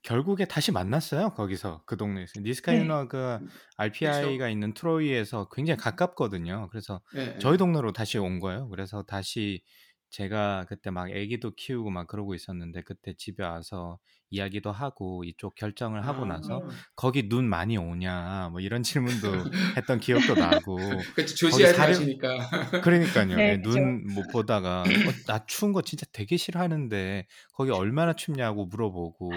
결국에 다시 만났어요, 거기서, 그 동네에서. 니스카이너가 음, RPI가 있는 트로이에서 굉장히 가깝거든요. 그래서 예, 예. 저희 동네로 다시 온 거예요. 그래서 다시 제가 그때 막 애기도 키우고 막 그러고 있었는데 그때 집에 와서 이야기도 하고 이쪽 결정을 하고 나서 아, 거기 눈 많이 오냐 뭐 이런 질문도 [LAUGHS] 했던 기억도 나고 그렇죠. 조지아에 사료- 사시니까. 그러니까요. 네, 예, 그죠. 눈못 보다가 어, 나 추운 거 진짜 되게 싫어하는데 거기 얼마나 춥냐고 물어보고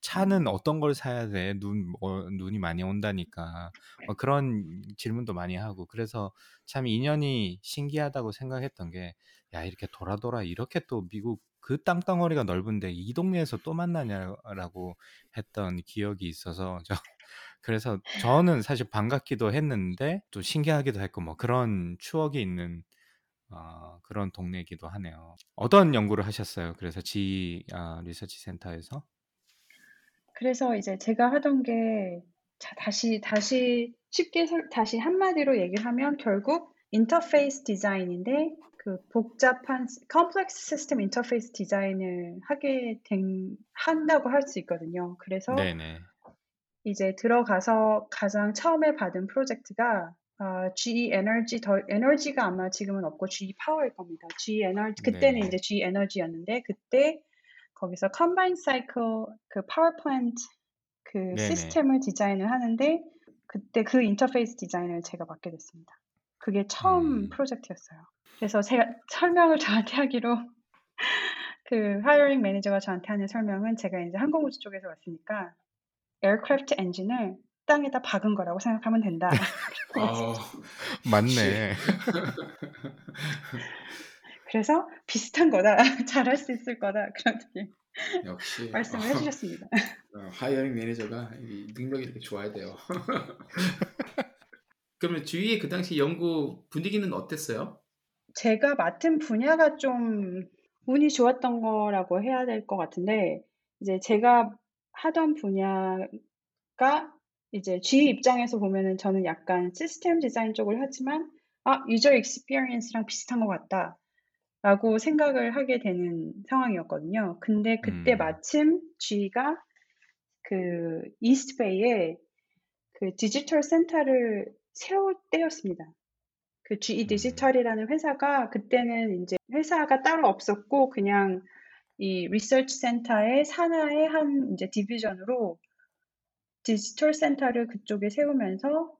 차는 어떤 걸 사야 돼? 눈 어, 눈이 많이 온다니까 어, 그런 질문도 많이 하고 그래서 참 인연이 신기하다고 생각했던 게 야 이렇게 돌아 돌아 이렇게 또 미국 그 땅덩어리가 넓은데 이 동네에서 또 만나냐라고 했던 기억이 있어서 [LAUGHS] 저 그래서 저는 사실 반갑기도 했는데 또 신기하기도 했고 뭐 그런 추억이 있는 어, 그런 동네이기도 하네요. 어떤 연구를 하셨어요? 그래서 지 아, 리서치 센터에서? 그래서 이제 제가 하던 게 자, 다시 다시 쉽게 설, 다시 한마디로 얘기를 하면 결국 인터페이스 디자인인데 그 복잡한 complex system 인터페이스 디자인을 하게 된 한다고 할 수 있거든요. 그래서 네네. 이제 들어가서 가장 처음에 받은 프로젝트가 어, GE 에너지 더 에너지가 아마 지금은 없고 GE 파워일 겁니다. GE 에너지 그때는 네. 이제 GE 에너지였는데 그때 거기서 combined cycle 그 power plant 그 네네. 시스템을 디자인을 하는데 그때 그 인터페이스 디자인을 제가 맡게 됐습니다. 그게 처음 음. 프로젝트였어요. 그래서 제가 [LAUGHS] 설명을 저한테 하기로 [LAUGHS] 그 hiring manager가 저한테 하는 설명은 제가 이제 항공우주 쪽에서 왔으니까 aircraft engine을 땅에다 박은 거라고 생각하면 된다. [LAUGHS] 어, 맞네. 그래서 비슷한 거다. 잘할 수 있을 거다. 그렇게 역시 말씀을 어, 해주셨습니다. 어, hiring manager가 이 능력이 이렇게 좋아야 돼요. 그러면 주위의 그 당시 연구 분위기는 어땠어요? 제가 맡은 분야가 좀 운이 좋았던 거라고 해야 될 것 같은데, 이제 제가 하던 분야가 이제 GE 입장에서 보면은 저는 약간 시스템 디자인 쪽을 하지만, 아, user experience랑 비슷한 것 같다. 라고 생각을 하게 되는 상황이었거든요. 근데 그때 음. 마침 GE가 그 East Bay에 그 디지털 센터를 세울 때였습니다. 그 GE 음. 디지털이라는 회사가 그때는 이제 회사가 따로 없었고 그냥 이 리서치 센터의 산하의 한 이제 division으로 디지털 센터를 그쪽에 세우면서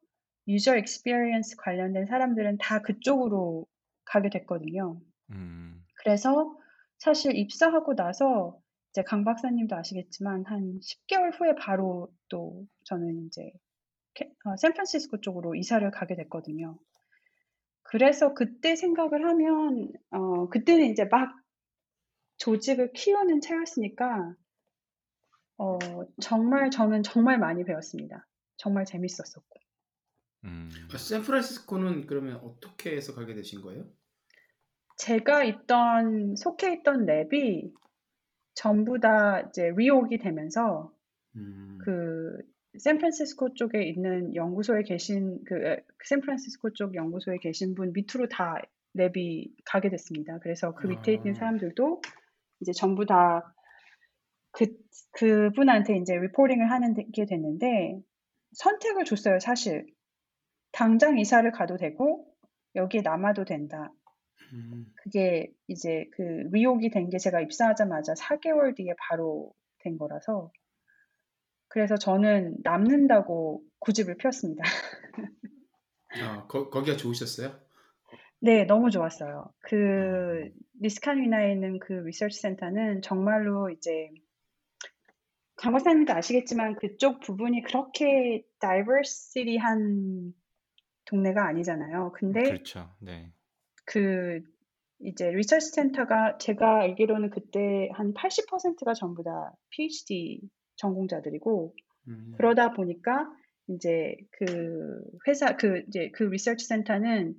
user experience 관련된 사람들은 다 그쪽으로 가게 됐거든요. 음. 그래서 사실 입사하고 나서 이제 강 박사님도 아시겠지만 한 10개월 후에 바로 또 저는 이제 캐- 어, 샌프란시스코 쪽으로 이사를 가게 됐거든요. 그래서 그때 생각을 하면 어, 그때는 이제 막 조직을 키우는 차였으니까 어, 정말 저는 정말 많이 배웠습니다. 정말 재밌었었고. 음. 아, 샌프란시스코는 그러면 어떻게 해서 가게 되신 거예요? 제가 있던 속해 있던 랩이 전부 다 이제 리옥이 되면서 음. 그 샌프란시스코 쪽에 있는 연구소에 계신 그 에, 샌프란시스코 쪽 연구소에 계신 분 밑으로 다 랩이 가게 됐습니다. 그래서 그 밑에 있는 아. 사람들도 이제 전부 다 그, 그분한테 이제 리포팅을 하는 게 됐는데 선택을 줬어요, 사실. 당장 이사를 가도 되고 여기에 남아도 된다. 음. 그게 이제 그 리옥이 된 게 제가 입사하자마자 4개월 뒤에 바로 된 거라서 그래서 저는 남는다고 고집을 폈습니다. 아, 거, 거기가 좋으셨어요? 네, 너무 좋았어요. 그 Niskayuna에 있는 그 research center는 정말로 이제 강 박사님도 아시겠지만 그쪽 부분이 그렇게 diversity한 동네가 아니잖아요. 근데 그렇죠. 네. 그 이제 research center가 제가 알기로는 그때 한 80%가 전부 다 PhD 전공자들이고 음. 그러다 보니까 이제 그 회사 그 이제 그 research center는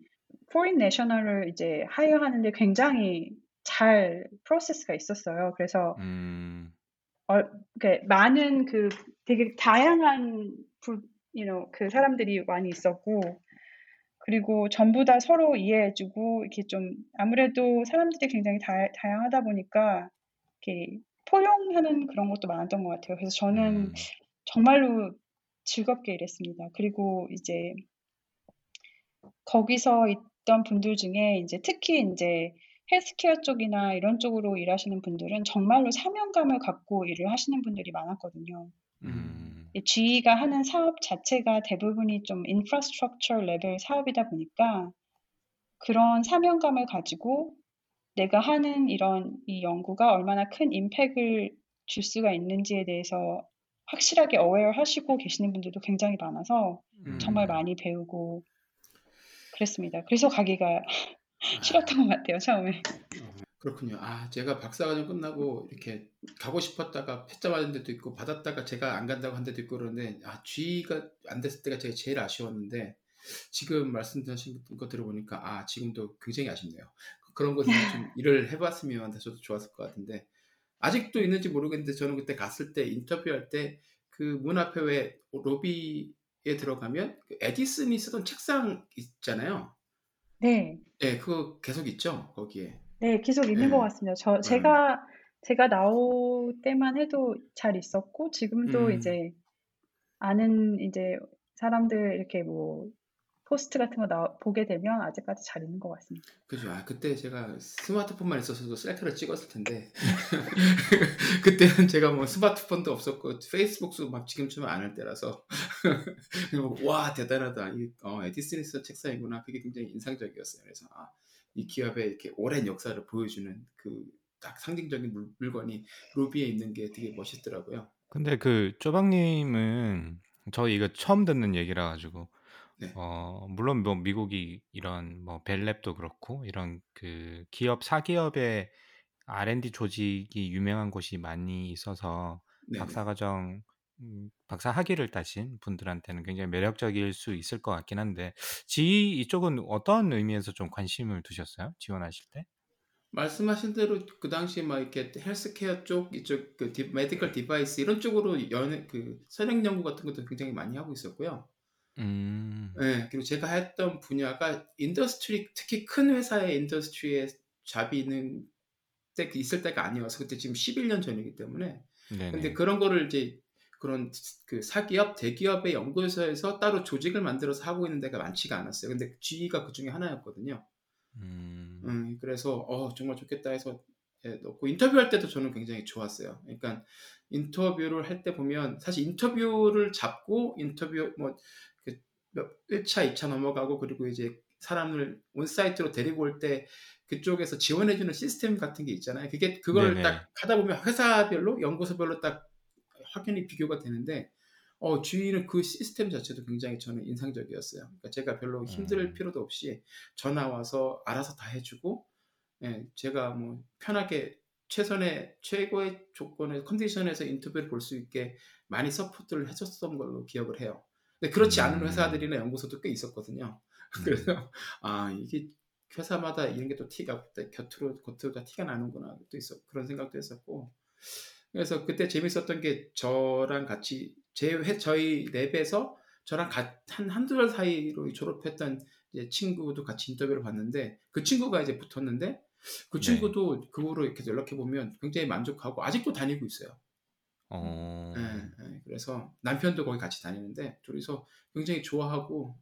foreign national을 이제 hire하는데 굉장히 잘 프로세스가 있었어요. 그래서 음. 어, 그 많은 그 되게 다양한 부, you know, 그 사람들이 많이 있었고 그리고 전부 다 서로 이해해주고 이렇게 좀 아무래도 사람들이 굉장히 다, 다양하다 보니까 이렇게 포용하는 그런 것도 많았던 것 같아요. 그래서 저는 음. 정말로 즐겁게 일했습니다. 그리고 이제 거기서 있던 분들 중에 이제 특히 이제 헬스케어 쪽이나 이런 쪽으로 일하시는 분들은 정말로 사명감을 갖고 일을 하시는 분들이 많았거든요. 음. 이 GE가 하는 사업 자체가 대부분이 좀 infrastructure level 사업이다 보니까 그런 사명감을 가지고 내가 하는 이런 이 연구가 얼마나 큰 impact을 줄 수가 있는지에 대해서 확실하게 어웨어 하시고 계시는 분들도 굉장히 많아서 음. 정말 많이 배우고 그랬습니다. 그래서 가기가 [LAUGHS] 싫었던 것 같아요, 처음에. 그렇군요. 아, 제가 박사과정 끝나고 이렇게 가고 싶었다가 패자 맞은 데도 있고 받았다가 제가 안 간다고 한 데도 있고 그러는데 아, G가 안 됐을 때가 제가 제일 아쉬웠는데 지금 말씀하신 거 들어보니까 아, 지금도 굉장히 아쉽네요. 그런 것을 좀 일을 해봤으면 저도 좋았을 것 같은데 아직도 있는지 모르겠는데 저는 그때 갔을 때 인터뷰할 때 그 문 앞에 왜 로비에 들어가면 그 에디슨이 쓰던 책상 있잖아요. 네, 네, 그거 계속 있죠 거기에. 네, 계속 있는 네. 것 같습니다. 저, 제가, 제가 나올 때만 해도 잘 있었고, 지금도 음. 이제 아는 이제 사람들 이렇게 뭐, 포스트 같은 거 나, 보게 되면 아직까지 잘 있는 것 같습니다. 그죠. 아, 그때 제가 스마트폰만 있었어도 셀카를 찍었을 텐데. [LAUGHS] 그때는 제가 뭐 스마트폰도 없었고, 페이스북도 막 지금처럼 안할 때라서. [LAUGHS] 와, 대단하다. 이, 어, 에디슨리스 책상이구나. 그게 굉장히 인상적이었어요. 그래서, 아, 이 기업의 이렇게 오랜 역사를 보여주는 그 딱 상징적인 물, 물건이 로비에 있는 게 되게 멋있더라고요. 근데 그 조 박사님은 저 이거 처음 듣는 얘기라 가지고 네. 어 물론 뭐 미국이 이런 뭐 Bell Lab도 그렇고 이런 그 기업 사기업의 R&D 조직이 유명한 곳이 많이 있어서 네네. 박사과정 음, 박사 학위를 따신 분들한테는 굉장히 매력적일 수 있을 것 같긴 한데 GE 이쪽은 어떤 의미에서 좀 관심을 두셨어요? 지원하실 때? 말씀하신 대로 그 당시 막 이렇게 헬스케어 쪽 이쪽 그 디, medical device 이런 쪽으로 연, 그 선행 연구 같은 것도 굉장히 많이 하고 있었고요. 음. 네, 그리고 제가 했던 분야가 industry 특히 큰 회사의 industry에 job이는 때 있을 때가 아니어서 그때 지금 11년 전이기 때문에 네네. 근데 그런 거를 이제 그런 그 사기업, 대기업의 연구소에서 따로 조직을 만들어서 하고 있는 데가 많지가 않았어요. 근데 GE가 그 중에 하나였거든요. 음, 음, 그래서 어, 정말 좋겠다 해서 예, 넣고 인터뷰할 때도 저는 굉장히 좋았어요. 그러니까 인터뷰를 할 때 보면 사실 인터뷰를 잡고 인터뷰 뭐 그, 1차, 2차 넘어가고 그리고 이제 사람을 온사이트로 데리고 올 때 그쪽에서 지원해주는 시스템 같은 게 있잖아요. 그게 그걸 네네. 딱 하다 보면 회사별로 연구소별로 딱 확연히 비교가 되는데 어, 주인은 그 시스템 자체도 굉장히 저는 인상적이었어요. 그러니까 제가 별로 힘들 음. 필요도 없이 전화 와서 알아서 다 해주고 예, 제가 뭐 편하게 최선의 최고의 조건의 컨디션에서 인터뷰를 볼 수 있게 많이 support를 해줬던 걸로 기억을 해요. 근데 그렇지 않은 음. 회사들이나 연구소도 꽤 있었거든요. [LAUGHS] 그래서 아 이게 회사마다 이런 게 또 티가 곁으로 겉으로 다 티가 나는구나 또 있어 그런 생각도 했었고 그래서 그때 재밌었던 게 저랑 같이 제 회, 저희 랩에서 저랑 가- 한 한두 달 사이로 졸업했던 친구도 같이 인터뷰를 봤는데 그 친구가 이제 붙었는데 그 네. 친구도 그 후로 이렇게 연락해 보면 굉장히 만족하고 아직도 다니고 있어요. 어, 예, 예. 그래서 남편도 거기 같이 다니는데 둘이서 굉장히 좋아하고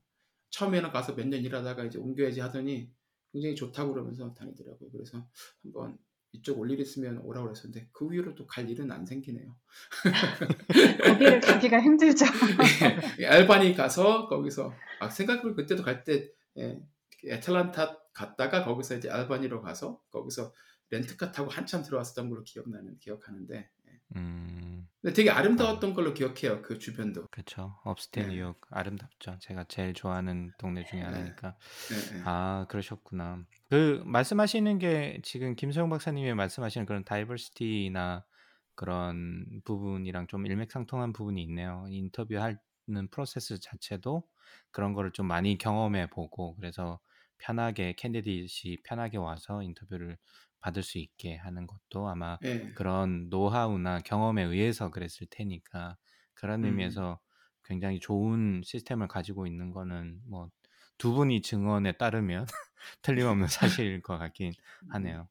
처음에는 가서 몇 년 일하다가 이제 옮겨야지 하더니 굉장히 좋다고 그러면서 다니더라고요. 그래서 한번 이쪽 올 일 있으면 오라고 그랬었는데 그 이후로 또 갈 일은 안 생기네요. [LAUGHS] 거기를 가기가 힘들죠. [LAUGHS] 예, 알바니 가서 거기서 아, 생각해보면 그때도 갈때 예, 애틀란타 갔다가 거기서 이제 알바니로 가서 거기서 렌트카 타고 한참 들어왔었던 걸로 기억나는 기억하는데 예. 음, 근데 되게 아름다웠던 걸로 기억해요 그 주변도 그렇죠. 업스테이 네. 뉴욕 아름답죠. 제가 제일 좋아하는 동네 중에 네. 하나니까. 예, 예. 아, 그러셨구나. 그 말씀하시는 게 지금 김소영 박사님이 말씀하시는 그런 다이버시티나 그런 부분이랑 좀 일맥상통한 부분이 있네요. 인터뷰하는 프로세스 자체도 그런 거를 좀 많이 경험해 보고 그래서 편하게 candidate이 편하게 와서 인터뷰를 받을 수 있게 하는 것도 아마 예. 그런 노하우나 경험에 의해서 그랬을 테니까 그런 음. 의미에서 굉장히 좋은 시스템을 가지고 있는 거는 뭐 두 분이 증언에 따르면 [LAUGHS] 틀림없는 [LAUGHS] 사실일 것 같긴 하네요.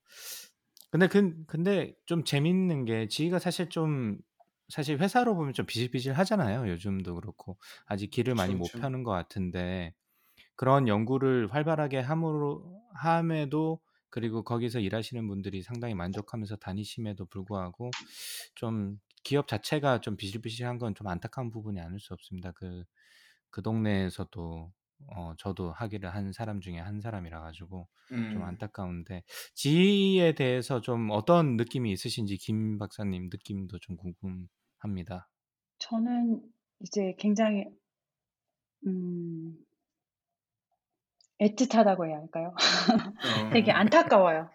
근데 그, 근데 좀 재밌는 게 지희가 사실 좀 사실 회사로 보면 좀 비실비실 하잖아요. 요즘도 그렇고 아직 길을 많이 못 그렇죠. 펴는 것 같은데 그런 연구를 활발하게 함으로 함에도 그리고 거기서 일하시는 분들이 상당히 만족하면서 다니심에도 불구하고 좀 기업 자체가 좀 비실비실한 건 좀 안타까운 부분이 아닐 수 없습니다. 그, 그 동네에서도 어, 저도 하기를 한 사람 중에 한 사람이라 가지고 좀 음. 안타까운데 지에 대해서 좀 어떤 느낌이 있으신지 김 박사님 느낌도 좀 궁금합니다. 저는 이제 굉장히 음, 애틋하다고 해야 할까요? 어. [LAUGHS] 되게 안타까워요.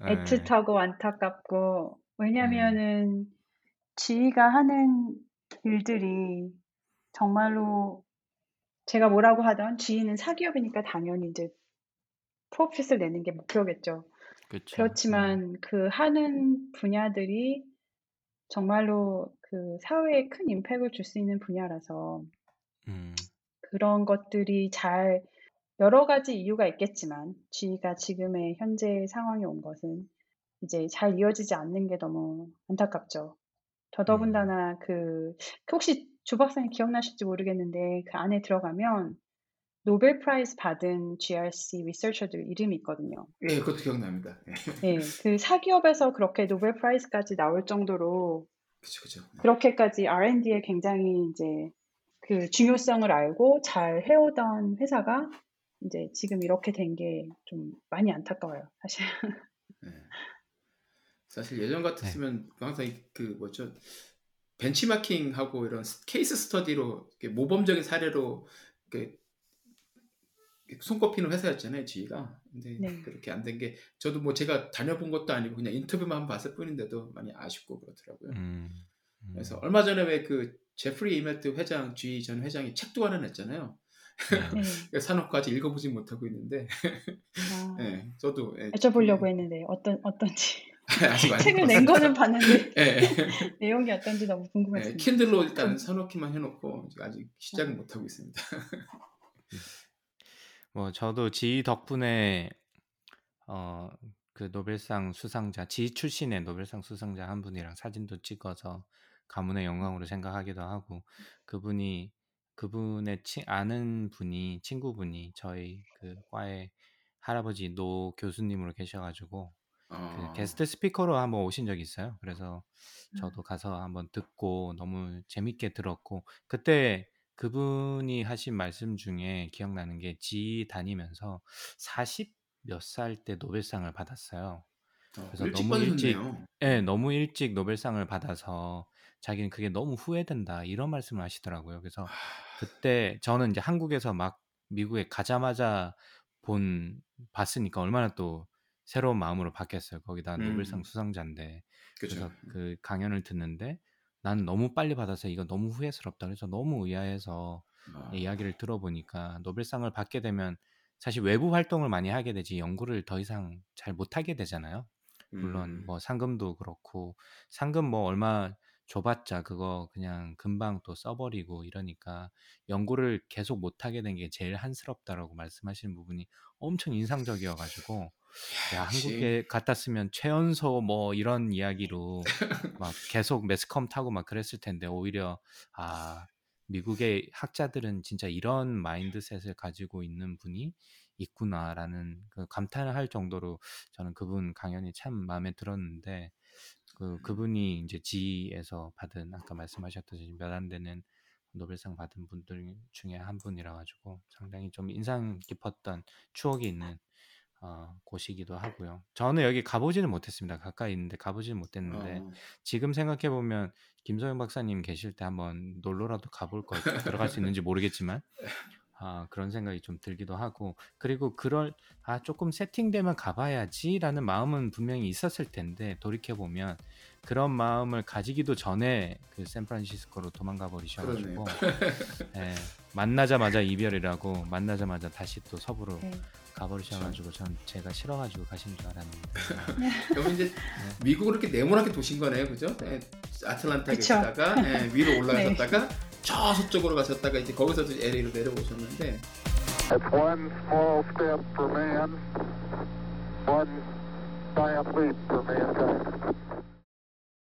네. 애틋하고 안타깝고 음. 왜냐면은 지희가 하는 일들이 정말로 제가 뭐라고 하던 지희는 사기업이니까 당연히 이제 프로핏을 내는 게 목표겠죠. 그렇죠. 그렇지만 그 하는 분야들이 정말로 그 사회에 큰 임팩을 줄 수 있는 분야라서 음, 그런 것들이 잘 여러 가지 이유가 있겠지만 지희가 지금의 현재 상황에 온 것은 이제 잘 이어지지 않는 게 너무 안타깝죠. 더더군다나 그, 그 혹시 조 박사님 기억나실지 모르겠는데 그 안에 들어가면 Nobel Prize 받은 GRC 리서처들 이름이 있거든요. 예, 그것도 기억납니다. 예. 네, 그 사기업에서 그렇게 Nobel Prize까지 나올 정도로 그죠, 그죠. 그렇게까지 R&D에 굉장히 이제 그 중요성을 알고 잘 해오던 회사가 이제 지금 이렇게 된 게 좀 많이 안타까워요, 사실. 예. 사실 예전 같았으면 항상 이- 그 뭐죠 벤치마킹하고 이런 스- case study로 이렇게 모범적인 사례로 이렇게 손꼽히는 회사였잖아요, GE가. 근데 네. 그렇게 안 된 게 저도 뭐 제가 다녀본 것도 아니고 그냥 인터뷰만 봤을 뿐인데도 많이 아쉽고 그렇더라고요. 음, 음. 그래서 얼마 전에 왜 그 제프리 이멜트 회장, GE 전 회장이 책도 하나 냈잖아요. 네. 그래서 사놓고 아직 읽어보지 못하고 있는데, 아, 예, 저도 예, 여쭤보려고 했는데 어떤 어떤지 아직 안 책을. 낸 거는 봤는데 [LAUGHS] 예, [LAUGHS] 내용이 어떤지 너무 예, 궁금했습니다. 킨들로 일단 사놓기만 해놓고 아직 시작은 못 하고 있습니다. [LAUGHS] 뭐 저도 지희 덕분에 어 그 노벨상 수상자 지 출신의 노벨상 수상자 한 분이랑 사진도 찍어서 가문의 영광으로 생각하기도 하고 그분이 그분의 치, 아는 분이 친구분이 저희 그 과의 할아버지 노 교수님으로 계셔가지고 그 어. guest speaker로 한번 오신 적이 있어요. 그래서 저도 가서 한번 듣고 너무 재밌게 들었고 그때 그분이 하신 말씀 중에 기억나는 게 GE 다니면서 40 몇 살 때 노벨상을 받았어요. 어, 그래서 너무 일찍 받으셨네요. 예, 너무 일찍 노벨상을 받아서 자기는 그게 너무 후회된다 이런 말씀을 하시더라고요. 그래서 그때 저는 이제 한국에서 막 미국에 가자마자 본 봤으니까 얼마나 또 새로운 마음으로 바뀌었어요. 거기다 노벨상 음. 수상자인데 그죠. 그래서 그 강연을 듣는데 나는 너무 빨리 받아서 이거 너무 후회스럽다. 그래서 너무 의아해서 아, 이야기를 들어보니까 노벨상을 받게 되면 사실 외부 활동을 많이 하게 되지 연구를 더 이상 잘 못하게 되잖아요. 물론 음, 뭐 상금도 그렇고 상금 뭐 얼마 줘봤자 그거 그냥 금방 또 써버리고 이러니까 연구를 계속 못하게 된 게 제일 한스럽다라고 말씀하시는 부분이 엄청 인상적이어가지고 야. 한국에 갔다 쓰면 최연소 뭐 이런 이야기로 막 계속 매스컴 타고 막 그랬을 텐데 오히려 아 미국의 학자들은 진짜 이런 mindset을 가지고 있는 분이 있구나라는 그 감탄을 할 정도로 저는 그분 강연이 참 마음에 들었는데 그 그분이 이제 지에서 받은 아까 말씀하셨듯이 몇 안 되는 노벨상 받은 분들 중에 한 분이라 가지고 상당히 좀 인상 깊었던 추억이 있는 어, 곳이기도 하고요. 저는 여기 가보지는 못했습니다. 가까이 있는데 가보지는 못했는데 어, 지금 생각해 보면 김소영 박사님 계실 때 한번 놀러라도 가볼 걸 들어갈 수 있는지 모르겠지만 [LAUGHS] 아, 그런 생각이 좀 들기도 하고 그리고 그럴 아 조금 세팅되면 가봐야지라는 마음은 분명히 있었을 텐데 돌이켜 보면 그런 마음을 가지기도 전에 그 샌프란시스코로 도망가 버리셔가지고. 예, 만나자마자 이별이라고 만나자마자 다시 또 서부로 네. 가버리셔가지고 전 제가 싫어가지고 가신 줄 알았는데 [LAUGHS] 그러면 이제 미국을 이렇게 네모나게 도신 거네요, 그죠? 예, 아틀란타에. 계시다가 예, 위로 올라가셨다가 [LAUGHS] 저 서쪽으로 가셨다가 이제 거기서 이제 LA로 내려오셨는데 It's one small step for man,